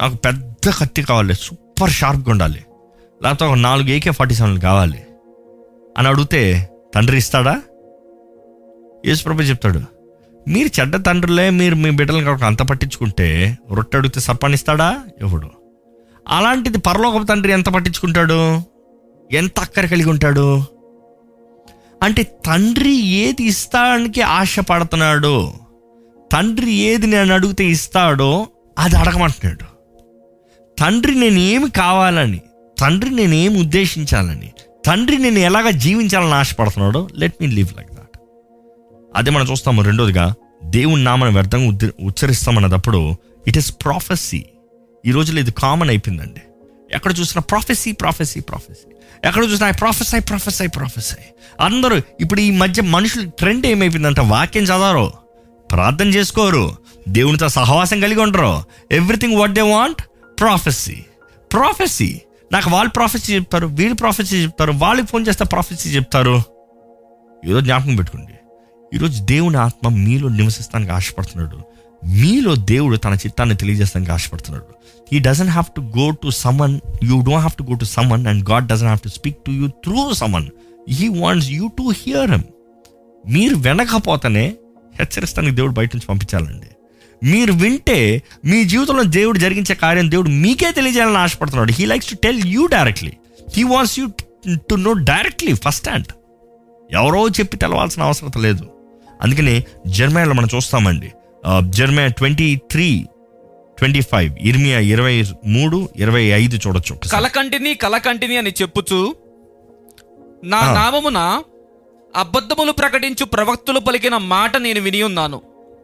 [SPEAKER 1] నాకు పెద్ద కత్తి కావాలి సూపర్ షార్ప్గా ఉండాలి. లేకపోతే ఒక నాలుగు ఏకే ఫార్టీ సెవెన్ కావాలి. అని అడిగితే తండ్రి ఇస్తాడా? యేసుప్రభు చెప్తాడు మీరు చెడ్డ తండ్రులే మీరు మీ బిడ్డలను కనుక అంత పట్టించుకుంటే రొట్టె అడిగితే సర్పానిస్తాడా ఎవడు. అలాంటిది పరలోక తండ్రి ఎంత పట్టించుకుంటాడు? ఎంత అక్కర కలిగి ఉంటాడు? అంటే తండ్రి ఏది ఇస్తానికి ఆశపడుతున్నాడు తండ్రి ఏది నేను అడిగితే ఇస్తాడో అది అడగమంటున్నాడు. తండ్రి నేనేమి కావాలని తండ్రి నేనేమి ఉద్దేశించాలని తండ్రి నేను ఎలాగ జీవించాలని ఆశపడుతున్నాడో let me live like that అదే మనం చూస్తాము రెండోదిగా దేవుని నామని వ్యర్థంగా ఉద్ద ఉచ్చరిస్తామన్నప్పుడు ఇట్ ఇస్ ప్రాఫెసీ ఈ రోజులో ఇది కామన్ అయిపోయిందండి. ఎక్కడ చూసినా ప్రాఫెసీ ప్రాఫెసీ ప్రాఫెసీ ఎక్కడ చూసినా ప్రాఫెసై ప్రాఫెసై ప్రాఫెసై అందరూ ఇప్పుడు ఈ మధ్య మనుషులు ట్రెండ్ ఏమైపోయిందంటే? వాక్యం చదవరు. ప్రార్థన చేసుకోరు. దేవునితో సహవాసం కలిగి ఉండరు. Everything what they want prophecy prophecy నాకు వాళ్ళు ప్రాఫెసీ చెప్తారు వీళ్ళు ప్రాఫెసీ చెప్తారు వాళ్ళకి ఫోన్ చేస్తే ప్రాఫెసీ చెప్తారు. ఈరోజు జ్ఞాపకం పెట్టుకోండి. ఈరోజు దేవుని ఆత్మ మీలో నివసిస్తానికి ఆశపడుతున్నాడు. మీలో దేవుడు తన చిత్తాన్ని తెలియజేస్తానికి ఆశపడుతున్నాడు. He doesn't have to go to someone you don't have to go to someone and God doesn't have to speak to you through someone he wants you to hear him మీరు వినకపోతేనే హెచ్చరిస్తానికి దేవుడు బయట నుంచి పంపించాలండి. మీరు వింటే మీ జీవితంలో దేవుడు జరిగించే కార్యం దేవుడు మీకే తెలియజేయాలని ఆశపడుతున్నాడు. He likes to tell you directly he wants you to know directly first hand ఎవరో చెప్పి తెలవాల్సిన అవసరం లేదు. అందుకని జర్మనీలో మనం చూస్తామండి. Jeremiah twenty three twenty five ఇర్మియా ఇరవై మూడు ఇరవై ఐదు చూడొచ్చు.
[SPEAKER 2] కలకంటిని కలకంటిని అని చెప్పుచు నా. నామమున అబద్ధములు ప్రకటించు ప్రవక్తులు పలికిన మాట నేను విని ఉన్నాను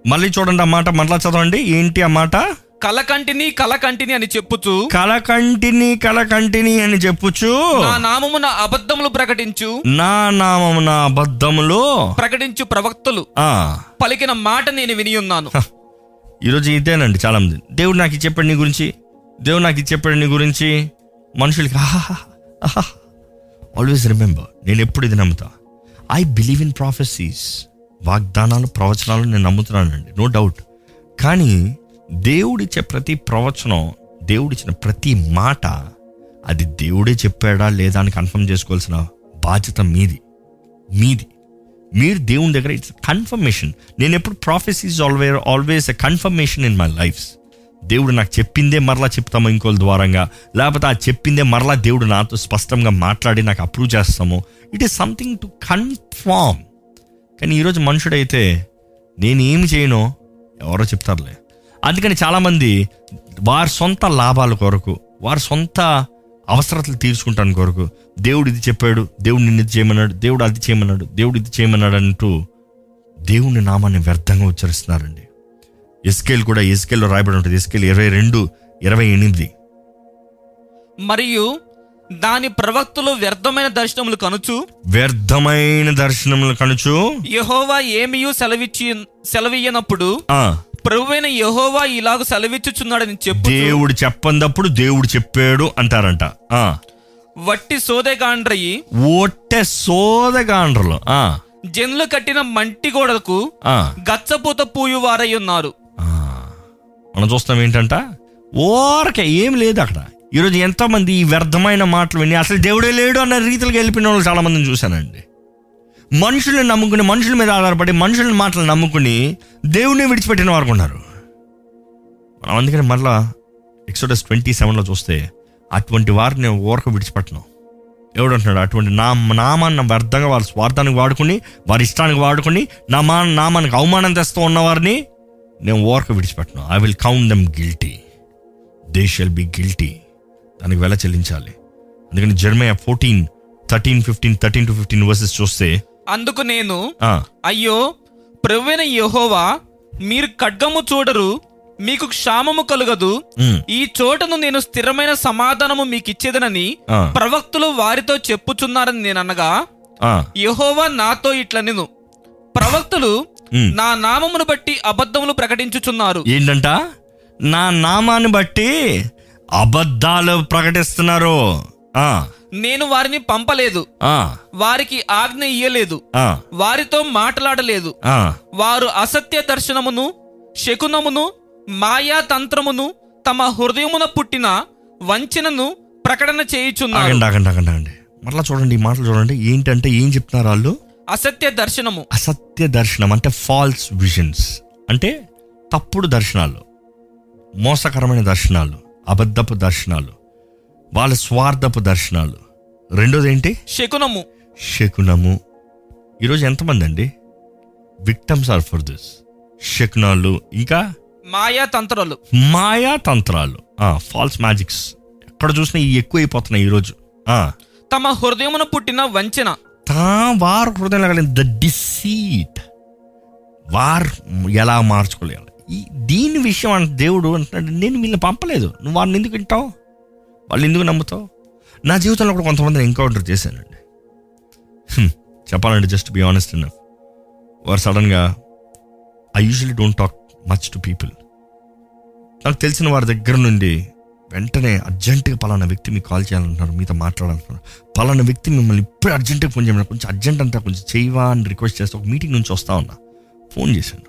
[SPEAKER 1] మళ్ళీ చూడండి ఆ మాట మరలా చదవండి ఏంటి ఆ మాట
[SPEAKER 2] కలకంటిని కలకంటిని అని చెప్పుచు.
[SPEAKER 1] కలకంటిని కలకంటిని అని చెప్పుచు.
[SPEAKER 2] నా నామమున అబద్ధములు ప్రకటించు.
[SPEAKER 1] నా నామమున అబద్ధములో.
[SPEAKER 2] ప్రకటించు ప్రవక్తలు.
[SPEAKER 1] ఆ.
[SPEAKER 2] పలికిన మాట నేను విని ఉన్నాను
[SPEAKER 1] ఈరోజు ఇదేనండి చాలా మంది. దేవుడు నాకు చెప్పాడు నీ గురించి దేవుడు నాకు చెప్పాడు నీ గురించి మనుషులకి ఆల్వేస్ రిమెంబర్ నేను ఎప్పుడు ఇది నమ్ముతా. ఐ బిలీవ్ ఇన్ ప్రాఫెసీస్ వాగ్దానాలు ప్రవచనాలు నేను నమ్ముతున్నానండి నో డౌట్ కానీ దేవుడిచ్చే ప్రతి ప్రవచనం దేవుడిచ్చిన ప్రతి మాట అది దేవుడే చెప్పాడా లేదా అని కన్ఫర్మ్ చేసుకోవాల్సిన బాధ్యత మీది. మీది. మీరు దేవుని దగ్గర ఇట్స్ కన్ఫర్మేషన్ నేను ఎప్పుడు prophecy is ఆల్వేర్ always a confirmation in my life దేవుడు నాకు చెప్పిందే మరలా చెప్తాము ఇంకోళ్ళ ద్వారంగా. లేకపోతే ఆ చెప్పిందే మరలా దేవుడు నాతో స్పష్టంగా మాట్లాడి నాకు అప్రూవ్ చేస్తాము. It is something to confirm కానీ ఈరోజు మనుషుడైతే నేను ఏమి చేయను ఎవరో చెప్తారులే. అందుకని చాలామంది వారి సొంత లాభాల కొరకు వారి సొంత అవసరతలు తీర్చుకుంటాను కొరకు దేవుడు ఇది చెప్పాడు దేవుడు నిన్ను ఇది చేయమన్నాడు దేవుడు అది చేయమన్నాడు దేవుడు ఇది చేయమన్నాడు అంటూ దేవుని నామాన్ని వ్యర్థంగా ఉచ్చరిస్తున్నారండి. ఎస్కేల్ కూడా ఎస్కేల్లో రాయబడి ఉంటుంది. ఎస్కేల్ ఇరవై రెండు ఇరవై ఎనిమిది.
[SPEAKER 2] మరియు దాని ప్రవక్తలు వ్యర్థమైన దర్శనములు కనుచు?
[SPEAKER 1] వ్యర్థమైన దర్శనములు కనుచు?
[SPEAKER 2] యహోవా ఏమియు సెలవిచ్చి సెలవియ్యనప్పుడు ప్రభువైన యహోవా ఇలాగ సెలవిచ్చుచున్నాడని చెప్పు
[SPEAKER 1] దేవుడు చెప్పందప్పుడు దేవుడు చెప్పాడు అంటారంట. ఆ.
[SPEAKER 2] వట్టి సోదెగాండ్రయి
[SPEAKER 1] ఒట్టె సోదగాండ్రలు. ఆ.
[SPEAKER 2] జనులు కట్టిన మంటి గోడకు
[SPEAKER 1] ఆ.
[SPEAKER 2] గచ్చపూత పూయు వారై ఉన్నారు.
[SPEAKER 1] మనం చూస్తాం ఏంటంట? ఓరకే ఏం లేదు అక్కడ. ఈరోజు ఎంతో మంది ఈ వ్యర్థమైన మాటలు విని అసలు దేవుడే లేడు అన్న రీతిలోకి వెళ్ళిపోయిన వాళ్ళు చాలా మందిని చూశానండి. మనుషుల్ని నమ్ముకుని మనుషుల మీద ఆధారపడి మనుషుల మాటలు నమ్ముకుని దేవుణ్ణి విడిచిపెట్టిన వారు ఉన్నారు. మనం అందుకని మళ్ళా ఎక్సోడస్ ట్వంటీ సెవెన్లో చూస్తే అటువంటి వారిని ఓరక విడిచిపెట్టను. ఎవడు అంటున్నాడు అటువంటి నా నామాన్ని వ్యర్థంగా వారి స్వార్థానికి వాడుకుని వారి ఇష్టానికి వాడుకుని నా మా నామానికి అవమానం తెస్తూ ఉన్నవారిని నేను ఓరక విడిచిపెట్టను. I will count them guilty they shall be guilty దానికి వెల చెల్లించాలి. అందుకని Jeremiah fourteen thirteen fifteen thirteen to fifteen verses చూస్తే
[SPEAKER 2] అందుకు నేను అయ్యో ప్రభువైన యహోవా మీరు ఖడ్గము చూడరు మీకు క్షామము కలుగదు. ఈ చోటను నేను స్థిరమైన సమాధానము మీకు ఇచ్చేదనని ప్రవక్తులు వారితో చెప్పుచున్నారని నేను అనగా యహోవా నాతో ఇట్ల నేను ప్రవక్తులు. నా నామమును బట్టి అబద్ధములు ప్రకటించుచున్నారు.
[SPEAKER 1] ఏంటంట? నా నామాన్ని బట్టి అబద్ధాలు ప్రకటిస్తున్నారు.
[SPEAKER 2] నేను వారిని పంపలేదు. వారికి ఆజ్ఞ ఇయ్యలేదు. వారితో మాట్లాడలేదు. వారు అసత్య దర్శనమును శకునమును మాయా తంత్రమును తమ హృదయమున పుట్టిన వంచనను ప్రకటన చేయుచున్నారు.
[SPEAKER 1] మరలా చూడండి ఈ మాటలు చూడండి. ఏంటంటే ఏం చెప్తున్నారు వాళ్ళు?
[SPEAKER 2] అసత్య దర్శనము.
[SPEAKER 1] అసత్య దర్శనం అంటే ఫాల్స్ విజన్స్ అంటే తప్పుడు దర్శనాలు. మోసకరమైన దర్శనాలు. అబద్ధపు దర్శనాలు. వాళ్ళ స్వార్థపు దర్శనాలు. రెండోది ఏంటి
[SPEAKER 2] శకునము.
[SPEAKER 1] శకునము. ఈరోజు ఎంతమంది అండి? Victims are for this. శకునాలు ఇంకా?
[SPEAKER 2] మాయా తంత్రాలు
[SPEAKER 1] మాయా తంత్రాలు ఫాల్స్ మ్యాజిక్స్. ఎక్కడ చూసినా ఇవి ఎక్కువైపోతున్నాయి ఈరోజు.
[SPEAKER 2] తమ హృదయమున పుట్టిన వంచన.
[SPEAKER 1] తా వారు హృదయంలో కలిగిన ద డిసీట్. వారు ఎలా మార్చుకోలేరు. ఈ దీని విషయం అంట దేవుడు అంటున్నాడు నేను వీళ్ళని పంపలేదు. నువ్వు వారిని ఎందుకు వింటావు? వాళ్ళు ఎందుకు నమ్ముతావు? నా జీవితంలో కూడా కొంతమందిని ఎన్కౌంటర్ చేశానండి. హ్మ్, చెప్పాలంటే జస్ట్ బి ఆనెస్ట్ ఎనఫ్ వారు సడన్గా I usually don't talk much to people నాకు తెలిసిన వారి దగ్గర నుండి వెంటనే అర్జెంటుగా పలానా వ్యక్తి మీకు కాల్ చేయాలంటున్నారు మీతో మాట్లాడాలంటున్నారు. పలానా వ్యక్తి మిమ్మల్ని ఇప్పుడు అర్జెంటుగా ఫోన్ చేయమని కొంచెం అర్జెంట్ అంతా కొంచెం చేయవా అని రిక్వెస్ట్ చేస్తే ఒక మీటింగ్ నుంచి వస్తా ఉన్నా. ఫోన్ చేశాను.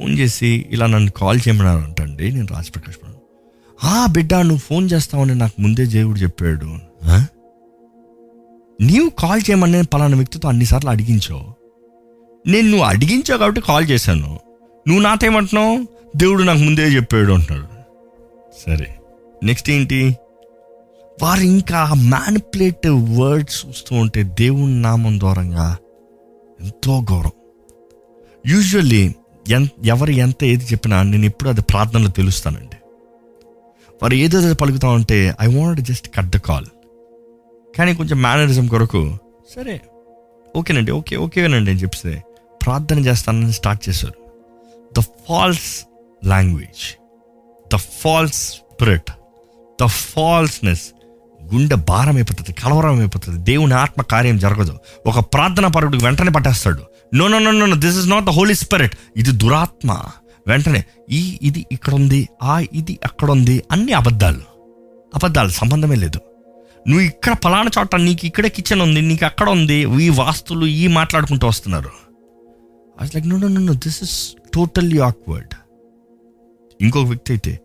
[SPEAKER 1] ఫోన్ చేసి ఇలా నన్ను కాల్ చేయమన్నారు నేను రాజప్రకాష్ ఆ బిడ్డ నువ్వు ఫోన్ చేస్తావని నాకు ముందే దేవుడు చెప్పాడు. "ఆ? నీవు కాల్ చేయమని పలానా వ్యక్తితో అన్నిసార్లు అడిగించావు నేను నువ్వు అడిగించావు కాబట్టి కాల్ చేశాను. నువ్వు నాతో ఏమంటున్నావు? దేవుడు నాకు ముందే చెప్పాడు అంటున్నాడు. సరే. నెక్స్ట్ ఏంటి? వారు ఇంకా మ్యానిపులేట్ వర్డ్స్ చూస్తూ ఉంటే దేవుని నామం ద్వారంగా ఎంతో గౌరవం యూజువల్లీ ఎన్ ఎవరు ఎంత ఏది చెప్పినా నేను ఎప్పుడు అది ప్రార్థనలో తెలుస్తానండి. వారు ఏదో పలుకుతా ఉంటే I want just cut the call కానీ కొంచెం మేనరిజం కొరకు సరే ఓకేనండి ఓకే ఓకేనండి అని చెప్తే ప్రార్థన చేస్తానని స్టార్ట్ చేశారు. The false language the false spirit the falseness గుండె భారం అయిపోతుంది కలవరం అయిపోతుంది దేవుని ఆత్మ కార్యం జరగదు. ఒక ప్రార్థన పరుడికి వెంటనే పట్టేస్తాడు. No no no no this is not the holy spirit ఇది దురాత్మ. వెంటనే ఈ ఇది ఇక్కడ ఉంది ఆ ఇది అక్కడ ఉంది అన్ని అబద్ధాలు. అబద్ధాలు సంబంధమే లేదు. నువ్వు ఇక్కడ ఫలానా చోట నీకు ఇక్కడే కిచెన్ ఉంది నీకు అక్కడ ఉంది ఈ వాస్తులు ఈ మాట్లాడుకుంటూ వస్తున్నారు. I like no no no this is totally awkward ఇంకొక వ్యక్తి అయితే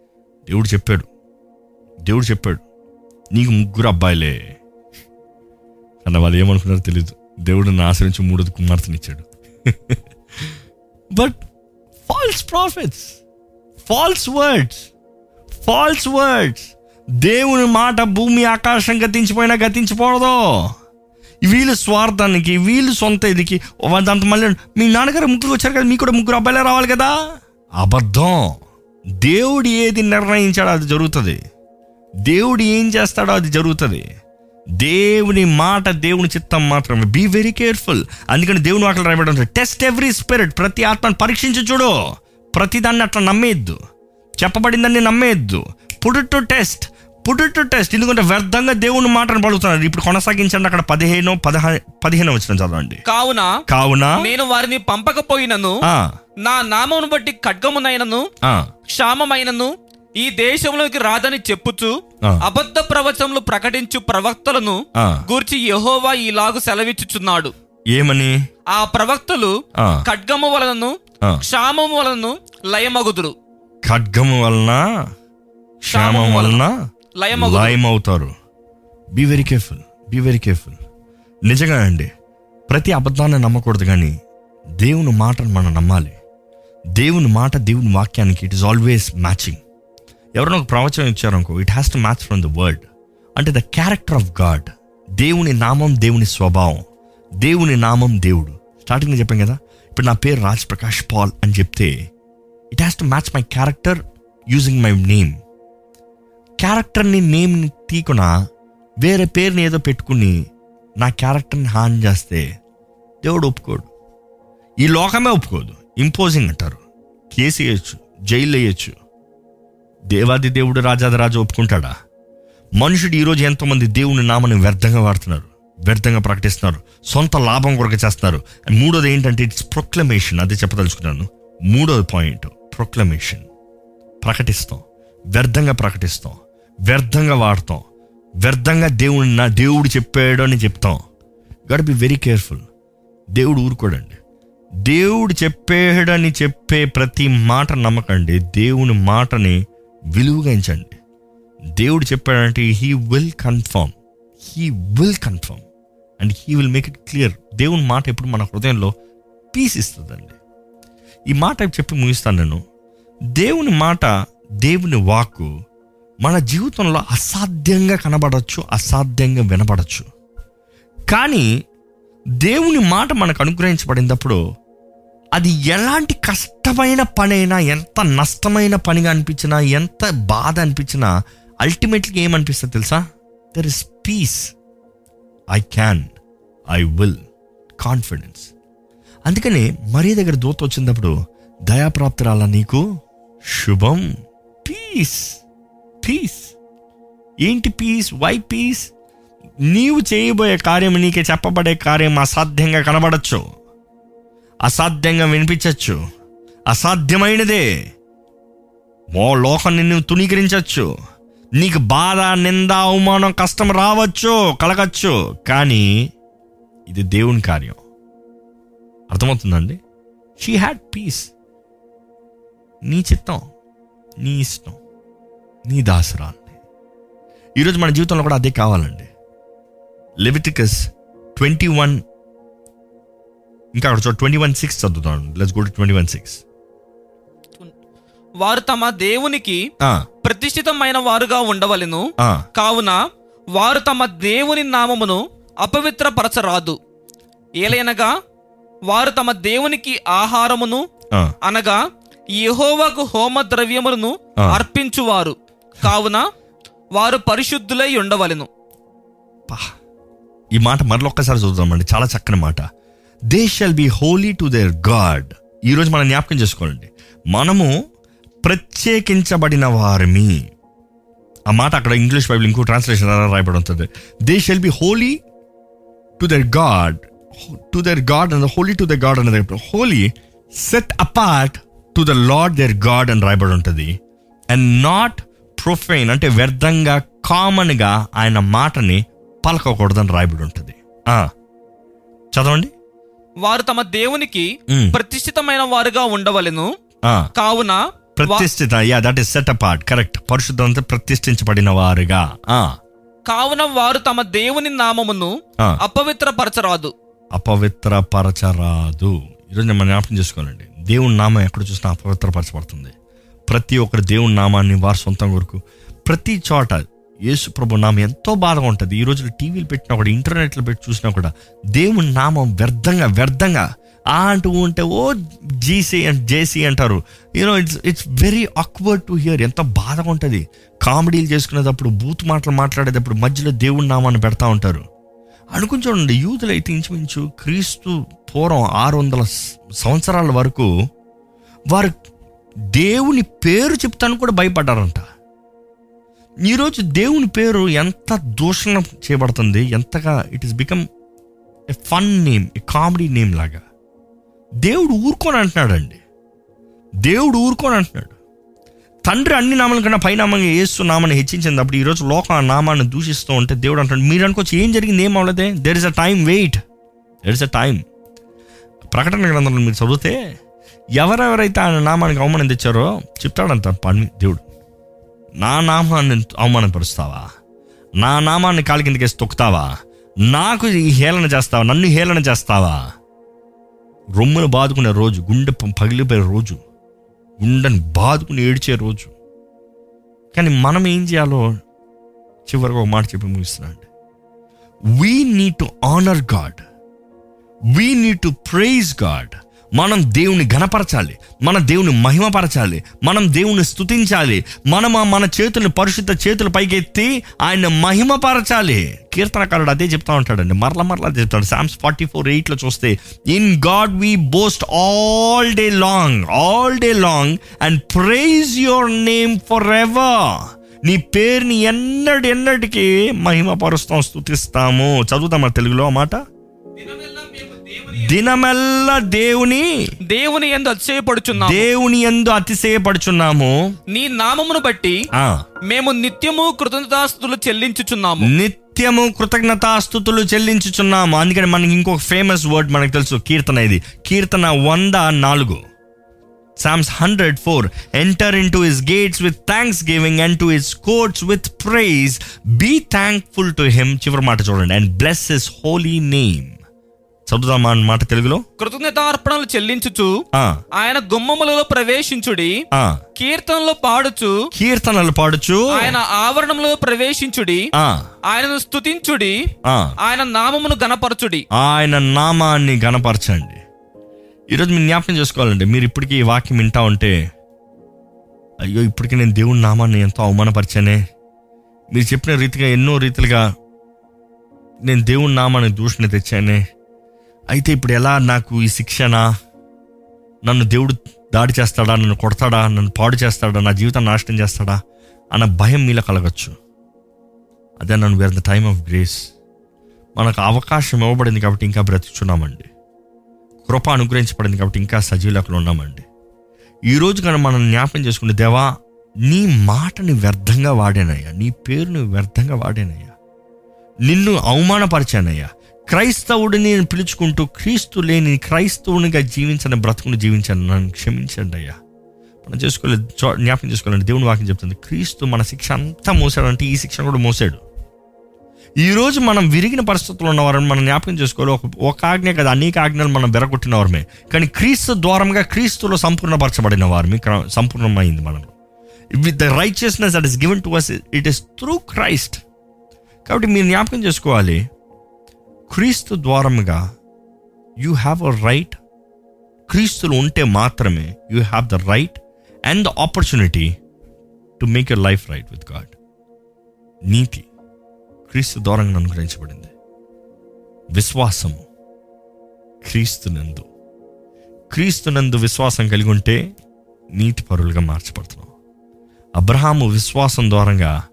[SPEAKER 1] దేవుడు చెప్పాడు. దేవుడు చెప్పాడు. నీకు ముగ్గురు అబ్బాయిలే. అన్న వాళ్ళు ఏమనుకున్నారో తెలియదు దేవుడు నా ఆశ్రయించి మూడోది కుమార్తెనిచ్చాడు. But false prophets false words false words దేవుని మాట భూమి ఆకాశం గతించిపోయినా గతించిపోవడదు వీళ్ళు స్వార్థానికి వీళ్ళు సొంత ఇదికి దాంతో మళ్ళీ మీ నాన్నగారు ముగ్గురు వచ్చారు కదా మీకు కూడా ముగ్గురు అబ్బాయిలే రావాలి కదా? అబద్ధం. దేవుడు ఏది నిర్ణయించాడో అది జరుగుతుంది. దేవుడు ఏం చేస్తాడో అది జరుగుతుంది. దేవుని మాట దేవుని చిత్తం మాత్రమే. బీ వెరీ కేర్ఫుల్ అందుకని దేవుని వాటిలో రాయబడి ఉంటుంది టెస్ట్ ఎవ్రీ స్పిరిట్ ప్రతి ఆత్మను పరీక్షించి చూడు. ప్రతిదాన్ని అట్లా నమ్మేయద్దు. చెప్పబడిందాన్ని నమ్మేయద్దు. Put to test put to test ఎందుకంటే వ్యర్థంగా దేవుని మాటను పలుకుతున్నారు. ఇప్పుడు కొనసాగించండి. అక్కడ పదిహేను పదహా పదిహేను వచ్చిన చదవండి.
[SPEAKER 2] కావున
[SPEAKER 1] కావున
[SPEAKER 2] నేను వారిని పంపకపోయినను. నా నామమును బట్టి ఖడ్గమునైనను క్షామమైనను ఈ దేశంలోకి రాదని చెప్పుచు. అబద్ధ ప్రవచనలు ప్రకటించు ప్రవక్తలను. గూర్చి యెహోవా ఈలాగు సెలవిచ్చుచున్నాడు
[SPEAKER 1] ఏమని
[SPEAKER 2] ఆ ప్రవక్తలు. ఖడ్గము వలనను. క్షామము వలనను లయమగుదురు
[SPEAKER 1] ఖడ్గము వలన క్షామం వలన
[SPEAKER 2] లయమగుదురు.
[SPEAKER 1] లయం అవుతారు be very careful be very careful నిజంగా అండి ప్రతి అబద్ధాన్ని నమ్మకూడదు కానీ దేవుని మాటను మనం నమ్మాలి దేవుని మాట దేవుని వాక్యానికి ఇట్ ఇస్ ఆల్వేస్ మ్యాచింగ్ ఎవరైనా ఒక ప్రవచనం ఇచ్చారనుకో it has to match from the word అంటే ద క్యారెక్టర్ ఆఫ్ గాడ్ దేవుని నామం దేవుని స్వభావం దేవుని నామం దేవుడు. స్టార్టింగ్ చెప్పాం కదా ఇప్పుడు నా పేరు రాజ్ ప్రకాష్ పాల్ అని చెప్తే it has to match my character using my name క్యారెక్టర్ని నేమ్ని తీకున వేరే పేరుని ఏదో పెట్టుకుని నా క్యారెక్టర్ని హాన్ చేస్తే దేవుడు ఒప్పుకోడు. ఈ లోకమే ఒప్పుకోదు. ఇంపోజింగ్ అంటారు. కేసు వేయచ్చు. జైలు వేయచ్చు. దేవాది దేవుడు రాజాదిరాజు ఒప్పుకుంటాడా? మనుషుడు ఈరోజు ఎంతోమంది దేవుని నామని వ్యర్థంగా వాడుతున్నారు వ్యర్థంగా ప్రకటిస్తున్నారు సొంత లాభం కొరకు చేస్తున్నారు. మూడోది ఏంటంటే ఇట్స్ ప్రొక్లమేషన్ అదే చెప్పదలుచుకున్నాను. మూడోది పాయింట్ ప్రొక్లమేషన్ ప్రకటిస్తాం వ్యర్థంగా ప్రకటిస్తాం వ్యర్థంగా వాడతాం వ్యర్థంగా దేవుని నా దేవుడు చెప్పాడు అని చెప్తాం. గడ్ బి వెరీ కేర్ఫుల్ దేవుడు ఊరుకోడండి. దేవుడు చెప్పాడని చెప్పే ప్రతి మాట నమ్మకండి. దేవుని మాటని విలువగా ఎంచండి. దేవుడు చెప్పాడంటే he will confirm he will confirm and he will make it clear దేవుని మాట ఎప్పుడు మన హృదయంలో పీస్ ఇస్తుందండి. ఈ మాట చెప్పి ముగిస్తాను నేను. దేవుని మాట దేవుని వాక్కు మన జీవితంలో అసాధ్యంగా కనబడచ్చు అసాధ్యంగా వినబడచ్చు. కానీ దేవుని మాట మనకు అనుగ్రహించబడినప్పుడు అది ఎలాంటి కష్టమైన పనైనా ఎంత నష్టమైన పనిగా అనిపించినా ఎంత బాధ అనిపించినా అల్టిమేట్లీ ఏమనిపిస్తుంది తెలుసా? There is peace I can I will confidence అందుకని మరీ దగ్గర దూత వచ్చినప్పుడు దయాప్రాప్తురాల నీకు శుభం. పీస్ పీస్ ఏంటి పీస్ వై పీస్ నీవు చేయబోయే కార్యం నీకే చెప్పబడే కార్యం అసాధ్యంగా కనబడచ్చు. అసాధ్యంగా వినిపించవచ్చు అసాధ్యమైనదే. ఓ లోకం నిన్ను తుణీకరించవచ్చు నీకు బాధ నింద అవమానం కష్టం రావచ్చు కలగచ్చు. కానీ ఇది దేవుని కార్యం. అర్థమవుతుందండి? షీ హ్యాడ్ పీస్ నీ చిత్తం నీ ఇష్టం నీ దాసరాన్ని ఈరోజు మన జీవితంలో కూడా అదే కావాలండి. లెవిటికస్ ట్వంటీ వన్ ఇంకా అక్కడ ట్వంటీ వన్ సిక్స్ చదువుతాను let's go to twenty one six
[SPEAKER 2] వారు తమ దేవునికి ప్రతిష్ఠితమైన వారుగా ఉండవలెను. కావున వారు తమ దేవుని నామమును అపవిత్రపరచరాదు. ఏలైనగా వారు తమ దేవునికి ఆహారమును అనగా యెహోవాకు హోమ ద్రవ్యములను. అర్పించువారు. కావున వారు పరిశుద్ధులై ఉండవలెను.
[SPEAKER 1] ఈ మాట మరొక్కసారి చూద్దామండి చాలా చక్కని మాట. They shall be holy to their God ఈరోజు మనం జ్ఞాపకం చేసుకోవాలండి. మనము ప్రత్యేకించబడిన వారిమి. ఆ మాట అక్కడ ఇంగ్లీష్ బైబిల్ ఇంకో ట్రాన్స్లేషన్ రాయబడి ఉంటుంది. They shall be holy to their God to their God and holy to the God అనేది holy set apart to the Lord their God అని రాయబడి ఉంటుంది. అండ్ నాట్ ప్రొఫైన్ అంటే వ్యర్థంగా కామన్గా ఆయన మాటని పలకకూడదని రాయబడి ఉంటుంది. ఆ, చదవండి.
[SPEAKER 2] వారు తమ దేవునికి. ప్రతిష్ఠితమైన వారుగా ఉండవలెను. కావున
[SPEAKER 1] ప్రతిష్ఠిత yeah that is set apart correct పరిశుద్ధంతో ప్రతిష్ఠించబడిన వారుగా.
[SPEAKER 2] కావున వారు తమ దేవుని నామమును. అపవిత్రపరచరాదు.
[SPEAKER 1] అపవిత్రపరచరాదు. ఈరోజు మనం జ్ఞాపకం చేసుకోవాలండి దేవుని నామం ఎక్కడ చూసినా అపవిత్రపరచబడుతుంది. ప్రతి ఒక్కరు దేవుని నామాన్ని వారి సొంతం కొరకు ప్రతి చోట యేసు ప్రభు నామం ఎంతో బాధగా ఉంటుంది. ఈ రోజుల్లో టీవీలు పెట్టినా కూడా ఇంటర్నెట్లో పెట్టి చూసినా కూడా దేవుని నామం వ్యర్థంగా వ్యర్థంగా ఆ అంటూ ఉంటే ఓ జీసీ అండ్ జేసీ అంటారు. You know it's it's very awkward to hear ఎంత బాధగా ఉంటుంది. కామెడీలు చేసుకునేటప్పుడు బూత్ మాటలు మాట్లాడేటప్పుడు మధ్యలో దేవుని నామాన్ని పెడతా ఉంటారు. అనుకుని చూడండి యూదులు అయితే ఇంచుమించు క్రీస్తు పూర్వం ఆరు వందల సంవత్సరాల వరకు వారు దేవుని పేరు చెప్తాను కూడా భయపడ్డారంట. ఈరోజు దేవుని పేరు ఎంత దూషణ చేయబడుతుంది ఎంతగా it is become a fun name a comedy name లాగా. దేవుడు ఊరుకొని అంటున్నాడండి. దేవుడు ఊరుకొని అంటున్నాడు. తండ్రి అన్ని నామాల కన్నా పై నామంగా ఏసు నామాన్ని హెచ్చించింది అప్పుడు ఈరోజు లోకం ఆ నామాన్ని దూషిస్తూ ఉంటే దేవుడు అంటాడు మీరు అనుకోవచ్చు ఏం జరిగింది ఏం అవ్వలేదే? There is a time wait there is a time ప్రకటన గ్రంథంలో మీరు చదివితే ఎవరెవరైతే ఆయన నామానికి అవమానం తెచ్చారో చెప్తాడంత పని దేవుడు. నా నామాన్ని అవమానపరుస్తావా? నా నామాన్ని కాలి కిందకేసి తొక్కుతావా? నాకు ఈ హేళన చేస్తావా? నన్ను హేళన చేస్తావా? రొమ్మును బాదుకునే రోజు గుండె పగిలిపోయే రోజు గుండెని బాదుకుని ఏడ్చే రోజు. కానీ మనం ఏం చేయాలో చివరిగా ఒక మాట చెప్పి ముగిస్తున్నాండి we need to honour God we need to praise God మనం దేవుని ఘనపరచాలి. మన దేవుని మహిమపరచాలి. మనం దేవుని స్థుతించాలి మనం ఆ మన చేతులను పరిశుద్ధ చేతులు పైకెత్తి ఆయన మహిమపరచాలి. కీర్తనకారుడు అదే చెప్తా ఉంటాడండి. మరల మరలా చెప్తాడు. సామ్స్ ఫార్టీ ఫోర్ ఎయిట్లో చూస్తే in God we boast all day long all day long and praise your name for ever నీ పేరుని ఎన్నటి ఎన్నటికీ మహిమపరుస్తాం స్థుతిస్తాము చదువుతామా తెలుగులో మాట. దినమెల్లా దేవుని
[SPEAKER 2] దేవుని ఎందు అతిశయపడుచున్నాము.
[SPEAKER 1] దేవుని ఎందు అతిశయపడుచున్నాము.
[SPEAKER 2] నీ నామమును బట్టి మేము నిత్యము కృతజ్ఞతాస్తులు చెల్లించుచున్నాము.
[SPEAKER 1] నిత్యము కృతజ్ఞతాస్థుతులు చెల్లించుచున్నాము. అందుకని మనకి ఇంకొక ఫేమస్ వర్డ్ మనకు తెలుసు. కీర్తన ఇది. కీర్తన వంద నాలుగు. Psalms hundred four enter into his gates with thanksgiving and to his courts with praise be thankful to him చివరి మాట చూడండి. And bless his holy name చదువుదామా మాట తెలుగులో?
[SPEAKER 2] కృతజ్ఞతార్పణలు చెల్లించుచు ఆయన గుమ్మములలో ప్రవేశించుడి. కీర్తనలు పాడుచు
[SPEAKER 1] కీర్తనలు పాడుచు.
[SPEAKER 2] ఆయన ఆవరణంలో ప్రవేశించుడి ఆయనను స్తుతించుడి
[SPEAKER 1] ఆ.
[SPEAKER 2] ఆయన నామమును గనపరచుడి
[SPEAKER 1] ఆయన నామాన్ని గణపరచండి. ఈరోజు మీరు జ్ఞాపకం చేసుకోవాలండి మీరు ఇప్పటికీ ఈ వాక్యం వింటా ఉంటే అయ్యో ఇప్పటికీ నేను దేవుని నామాన్ని ఎంతో అవమానపరిచానే. మీరు చెప్పిన రీతిగా ఎన్నో రీతిలుగా నేను దేవుని నామాన్ని దూషణ తెచ్చానే. అయితే ఇప్పుడు ఎలా నాకు ఈ శిక్షణ? నన్ను దేవుడు దాడి చేస్తాడా? నన్ను కొడతాడా? నన్ను పాడు చేస్తాడా? నా జీవితాన్ని నాశనం చేస్తాడా? అన్న భయం మీలో కలగచ్చు. అదే నన్ను where the time of grace. మనకు అవకాశం ఇవ్వబడింది కాబట్టి ఇంకా బ్రతుకుచున్నామండి. కృప అనుగ్రహించబడింది కాబట్టి ఇంకా సజీవులకు ఉన్నామండి. ఈరోజు కనుక మనం జ్ఞాపకం చేసుకుంటే దేవా నీ మాటని వ్యర్థంగా వాడానయ్యా. నీ పేరుని వ్యర్థంగా వాడానయ్యా. నిన్ను అవమానపరిచానయ్యా. క్రైస్తవుడిని నేను పిలుచుకుంటూ క్రీస్తు లేని క్రైస్తవునిగా జీవించని బ్రతుకుని జీవించాను. నన్ను క్షమించండి అయ్యా. మనం చేసుకోలేదు జ్ఞాపకం చేసుకోవాలంటే దేవుని వాక్యం చెప్తుంది క్రీస్తు మన శిక్ష అంతా మోసాడంటే ఈ శిక్ష కూడా మోసాడు. ఈరోజు మనం విరిగిన పరిస్థితుల్లో ఉన్నవారని మనం జ్ఞాపకం చేసుకోవాలి. ఒక ఒక ఆజ్ఞ కదా అనేక ఆజ్ఞలు మనం బెరగొట్టిన వారమే కానీ క్రీస్తు ద్వారంగా క్రీస్తులో సంపూర్ణపరచబడిన వారమి క్ర- సంపూర్ణమైంది మనం with the righteousness that is given to us it is through Christ కాబట్టి మీరు జ్ఞాపకం చేసుకోవాలి క్రీస్తు ద్వారముగా యూ హ్యావ్ అ రైట్ క్రీస్తులు ఉంటే మాత్రమే you have the right and the opportunity to make your life right with God నీతి క్రీస్తు ద్వారంగా అనుగ్రహించబడింది. విశ్వాసము క్రీస్తునందు. క్రీస్తునందు విశ్వాసం కలిగి ఉంటే నీతి పరులుగా మార్చబడుతున్నాం అబ్రహాము విశ్వాసం ద్వారంగా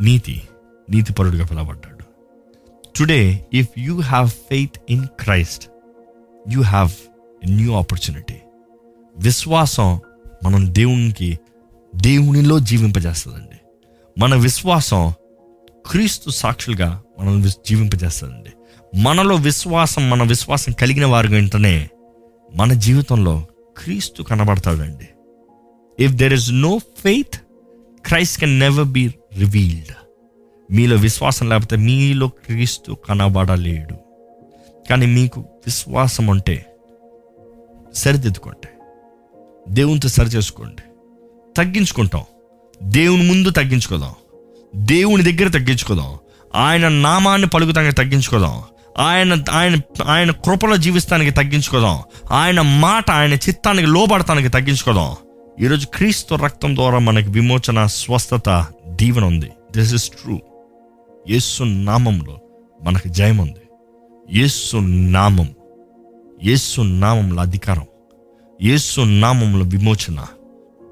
[SPEAKER 1] నీతి నీతిపరుడుగా పిలవబడ్డాడు. Today if you have faith in Christ you have new opportunity విశ్వాసం మనం దేవునికి దేవునిలో జీవింపజేస్తుందండి. మన విశ్వాసం క్రీస్తు సాక్షులుగా మనం జీవింపజేస్తుందండి. మనలో విశ్వాసం మన విశ్వాసం కలిగిన వారి వెంటనే మన జీవితంలో క్రీస్తు కనబడతాడండి. If there is no faith Christ can never be revealed మీలో విశ్వాసం లేకపోతే మీలో క్రీస్తు కనబడలేడు. కానీ మీకు విశ్వాసం ఉంటే సరిదిద్దుకోండి. దేవునితో సరి చేసుకోండి. తగ్గించుకుంటాం. దేవుని ముందు తగ్గించుకోదాం. దేవుని దగ్గర తగ్గించుకోదాం. ఆయన నామాన్ని పలుకుతానికి తగ్గించుకోదాం. ఆయన ఆయన ఆయన కృపలో జీవిస్తానికి తగ్గించుకోదాం. ఆయన మాట ఆయన చిత్తానికి లోబడతానికి తగ్గించుకోదాం. ఈరోజు క్రీస్తు రక్తం ద్వారా మనకి విమోచన స్వస్థత దీవెన ఉంది. దిస్ ఇస్ ట్రూ యేసు నామంలో మనకు జయం ఉంది యేసు నామం యేసు నామంలో అధికారం యేసు నామంలో విమోచన.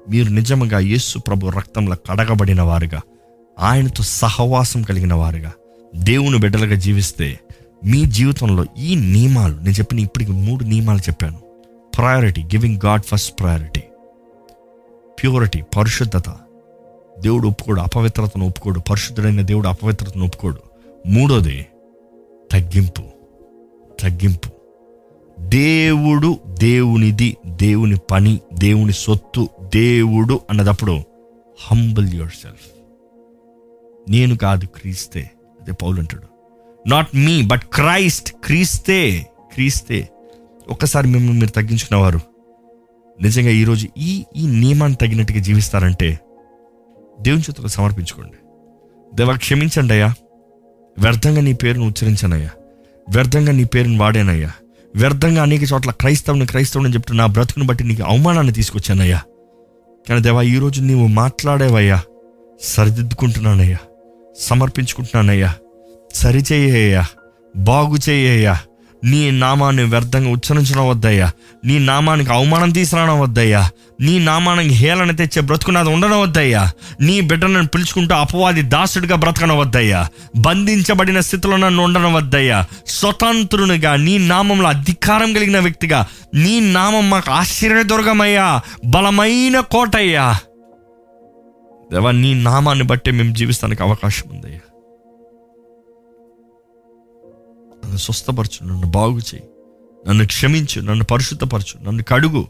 [SPEAKER 1] మీరు నిజంగా యేసు ప్రభు రక్తంలో కడగబడిన వారుగా ఆయనతో సహవాసం కలిగిన వారుగా దేవుని బిడ్డలుగా జీవిస్తే మీ జీవితంలో ఈ నియమాలు నేను చెప్పిన ఇప్పటికి మూడు నియమాలు చెప్పాను. Priority giving God first priority purity పరిశుద్ధత. దేవుడు ఒప్పుకోడు అపవిత్రతను ఒప్పుకోడు పరిశుద్ధుడైన దేవుడు అపవిత్రతను ఒప్పుకోడు. మూడోది తగ్గింపు తగ్గింపు. దేవుడు దేవునిది దేవుని పని దేవుని సొత్తు దేవుడు అన్నదప్పుడు హంబుల్ యువర్ సెల్ఫ్ నేను కాదు క్రీస్తే అదే పౌలు అంటాడు. నాట్ మీ బట్ క్రైస్ట్ క్రీస్తే క్రీస్తే. ఒక్కసారి మిమ్మల్ని మీరు తగ్గించుకున్నవారు నిజంగా ఈరోజు ఈ ఈ నియమాన్ని తగినట్టుగా జీవిస్తారంటే దేవుని చేతులకు సమర్పించుకోండి. దేవా క్షమించండి అయ్యా. వ్యర్థంగా నీ పేరును ఉచ్చరించాను అయ్యా. వ్యర్థంగా నీ పేరును వాడానయ్యా వ్యర్థంగా అనేక చోట్ల క్రైస్తవుని క్రైస్తవుని చెప్తూ నా బ్రతుకుని బట్టి నీకు అవమానాన్ని తీసుకొచ్చానయ్యా కానీ దేవా ఈరోజు నీవు మాట్లాడేవయ్యా. సరిదిద్దుకుంటున్నానయ్యా సమర్పించుకుంటున్నానయ్యా సరిచేయ్యా బాగు చేయ్యా నీ నామాన్ని వ్యర్థంగా ఉచ్చరించడం వద్దయ్యా. నీ నామానికి అవమానం తీసుకురావడం వద్దయ్యా. నీ నామానికి హేళన తెచ్చే బ్రతుకున్నది ఉండడం వద్దయ్యా. నీ బిడ్డలను పిలుచుకుంటూ అపవాది దాసుడిగా బ్రతకడం వద్దయ్యా. బంధించబడిన స్థితిలో నన్ను ఉండడం వద్దయ్యా. స్వతంత్రునిగా నీ నామంలో అధికారం కలిగిన వ్యక్తిగా నీ నామం మాకు ఆశ్చర్యదుర్గమయ్యా. బలమైన కోటయ్యా. దేవా నీ నామాన్ని బట్టే మేము జీవిస్తానికి అవకాశం ఉందయ్యా. నన్ను స్వస్థపరచు నన్ను బాగు చేయి. నన్ను క్షమించు నన్ను పరిశుద్ధపరచు నన్ను కడుగు.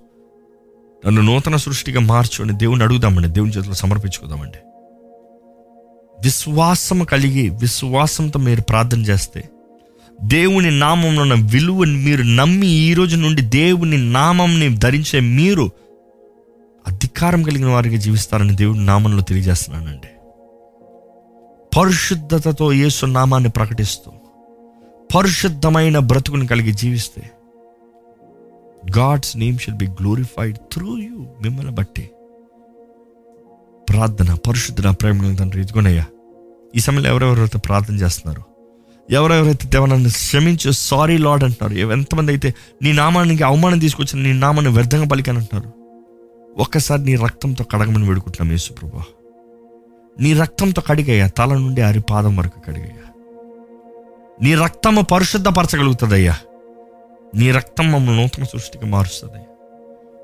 [SPEAKER 1] నన్ను నూతన సృష్టిగా మార్చు అని దేవుని అడుగుదామండి. దేవుని చేతిలో సమర్పించుకుందామండి. విశ్వాసం కలిగి విశ్వాసంతో మీరు ప్రార్థన చేస్తే దేవుని నామంలో ఉన్న విలువని మీరు నమ్మి ఈ రోజు నుండి దేవుని నామంని ధరించే మీరు అధికారం కలిగిన వారికి జీవిస్తారని దేవుని నామంలో తెలియజేస్తున్నానండి. పరిశుద్ధతతో యేసు నామాన్ని ప్రకటిస్తూ పరిశుద్ధమైన బ్రతుకుని కలిగి జీవిస్తే God's name should be glorified through you మిమ్మల్ని బట్టి. ప్రార్థన పరిశుద్ధన ప్రేమ తండ్రి ఇదిగోనయ్యా ఈ సమయంలో ఎవరెవరైతే ప్రార్థన చేస్తున్నారు? ఎవరెవరైతే దేవనాన్ని క్షమించు సారీ లాడ్ అంటున్నారు ఎంతమంది అయితే నీ నామానికి అవమానం తీసుకొచ్చిన నీ నామాన్ని వ్యర్థంగా పలికానంటున్నారు ఒక్కసారి నీ రక్తంతో కడగమని వేడుకుంటున్నాం యేసుప్రభా. నీ రక్తంతో కడిగయ్యా తల నుండి అరి పాదం వరకు కడిగయ్యా. నీ రక్తము పరిశుద్ధపరచగలుగుతుందయ్యా. నీ రక్తం మమ్మల్ని నూతన సృష్టికి మారుస్తుందయ్యా.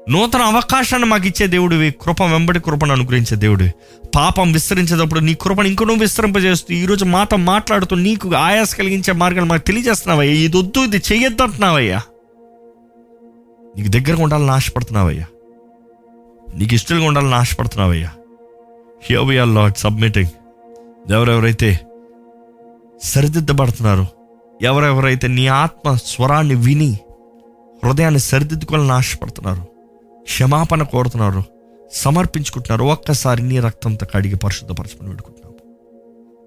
[SPEAKER 1] నూతన అవకాశాన్ని మాకు ఇచ్చే దేవుడివి కృప వెంబడి కృపను అనుగ్రహించే దేవుడివి. పాపం విస్తరించేటప్పుడు నీ కృపను ఇంకో నువ్వు విస్తరింపజేస్తూ ఈరోజు మాతో మాట్లాడుతూ నీకు ఆయాస కలిగించే మార్గాలు మాకు తెలియజేస్తున్నావయ్యా. ఇది వద్దు ఇది చెయ్యొద్దు అంటున్నావయ్యా. నీకు దగ్గరగా ఉండాలని ఆశపడుతున్నావయ్యా. నీకు ఇష్టంగా ఉండాలని ఆశపడుతున్నావయ్యా. Here we are Lord submitting ఎవరెవరైతే సరిదిద్దబడుతున్నారు. ఎవరెవరైతే నీ ఆత్మ స్వరాన్ని విని హృదయాన్ని సరిదిద్దుకోవాలని ఆశపడుతున్నారు క్షమాపణ కోరుతున్నారు సమర్పించుకుంటున్నారు ఒక్కసారి నీ రక్తంతో కడిగి పరిశుద్ధపరచుకుని పెట్టుకుంటున్నాము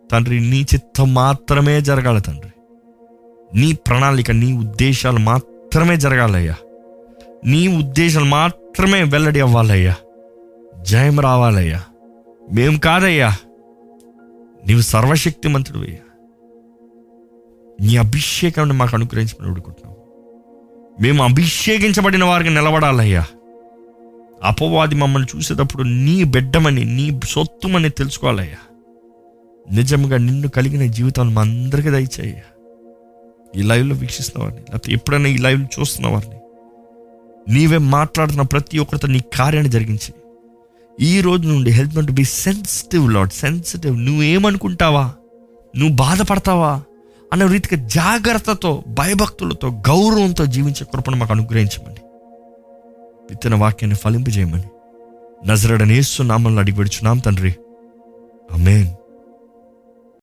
[SPEAKER 1] తండ్రి నీ చిత్తం మాత్రమే జరగాలి తండ్రి. నీ ప్రణాళిక నీ ఉద్దేశాలు మాత్రమే జరగాలయ్యా. నీ ఉద్దేశాలు మాత్రమే వెల్లడి అవ్వాలయ్యా. జయం రావాలయ్యా. మేం కాదయ్యా. నీవు సర్వశక్తిమంతుడు అయ్యా నీ అభిషేకాన్ని మాకు అనుగ్రహించమని అడుగుతున్నాం మేము అభిషేకించబడిన వారికి నిలబడాలయ్యా. అపవాది మమ్మల్ని చూసేటప్పుడు నీ బిడ్డమని నీ సొత్తుమని తెలుసుకోవాలయ్యా. నిజంగా నిన్ను కలిగిన జీవితాన్ని మా అందరికీ దయచేయ్యా. ఈ లైవ్లో వీక్షిస్తున్న వారిని లేకపోతే ఎప్పుడైనా ఈ లైవ్లో చూస్తున్న వారిని నీవే మాట్లాడుతున్న ప్రతి ఒక్కరితో నీ కార్యాన్ని జరిగించి ఈ రోజు నుండి help to be sensitive Lord sensitive. నువ్వేమనుకుంటావా? నువ్వు బాధపడతావా? అన్న రీతిగా జాగ్రత్తతో భయభక్తులతో గౌరవంతో జీవించే కృపను మాకు అనుగ్రహించమని. విత్తన వాక్యాన్ని ఫలింపజేయమని. నజరడనేస్తున్నామని నామల్ని అడిగి పెడుచున్నాం తండ్రి. అమేన్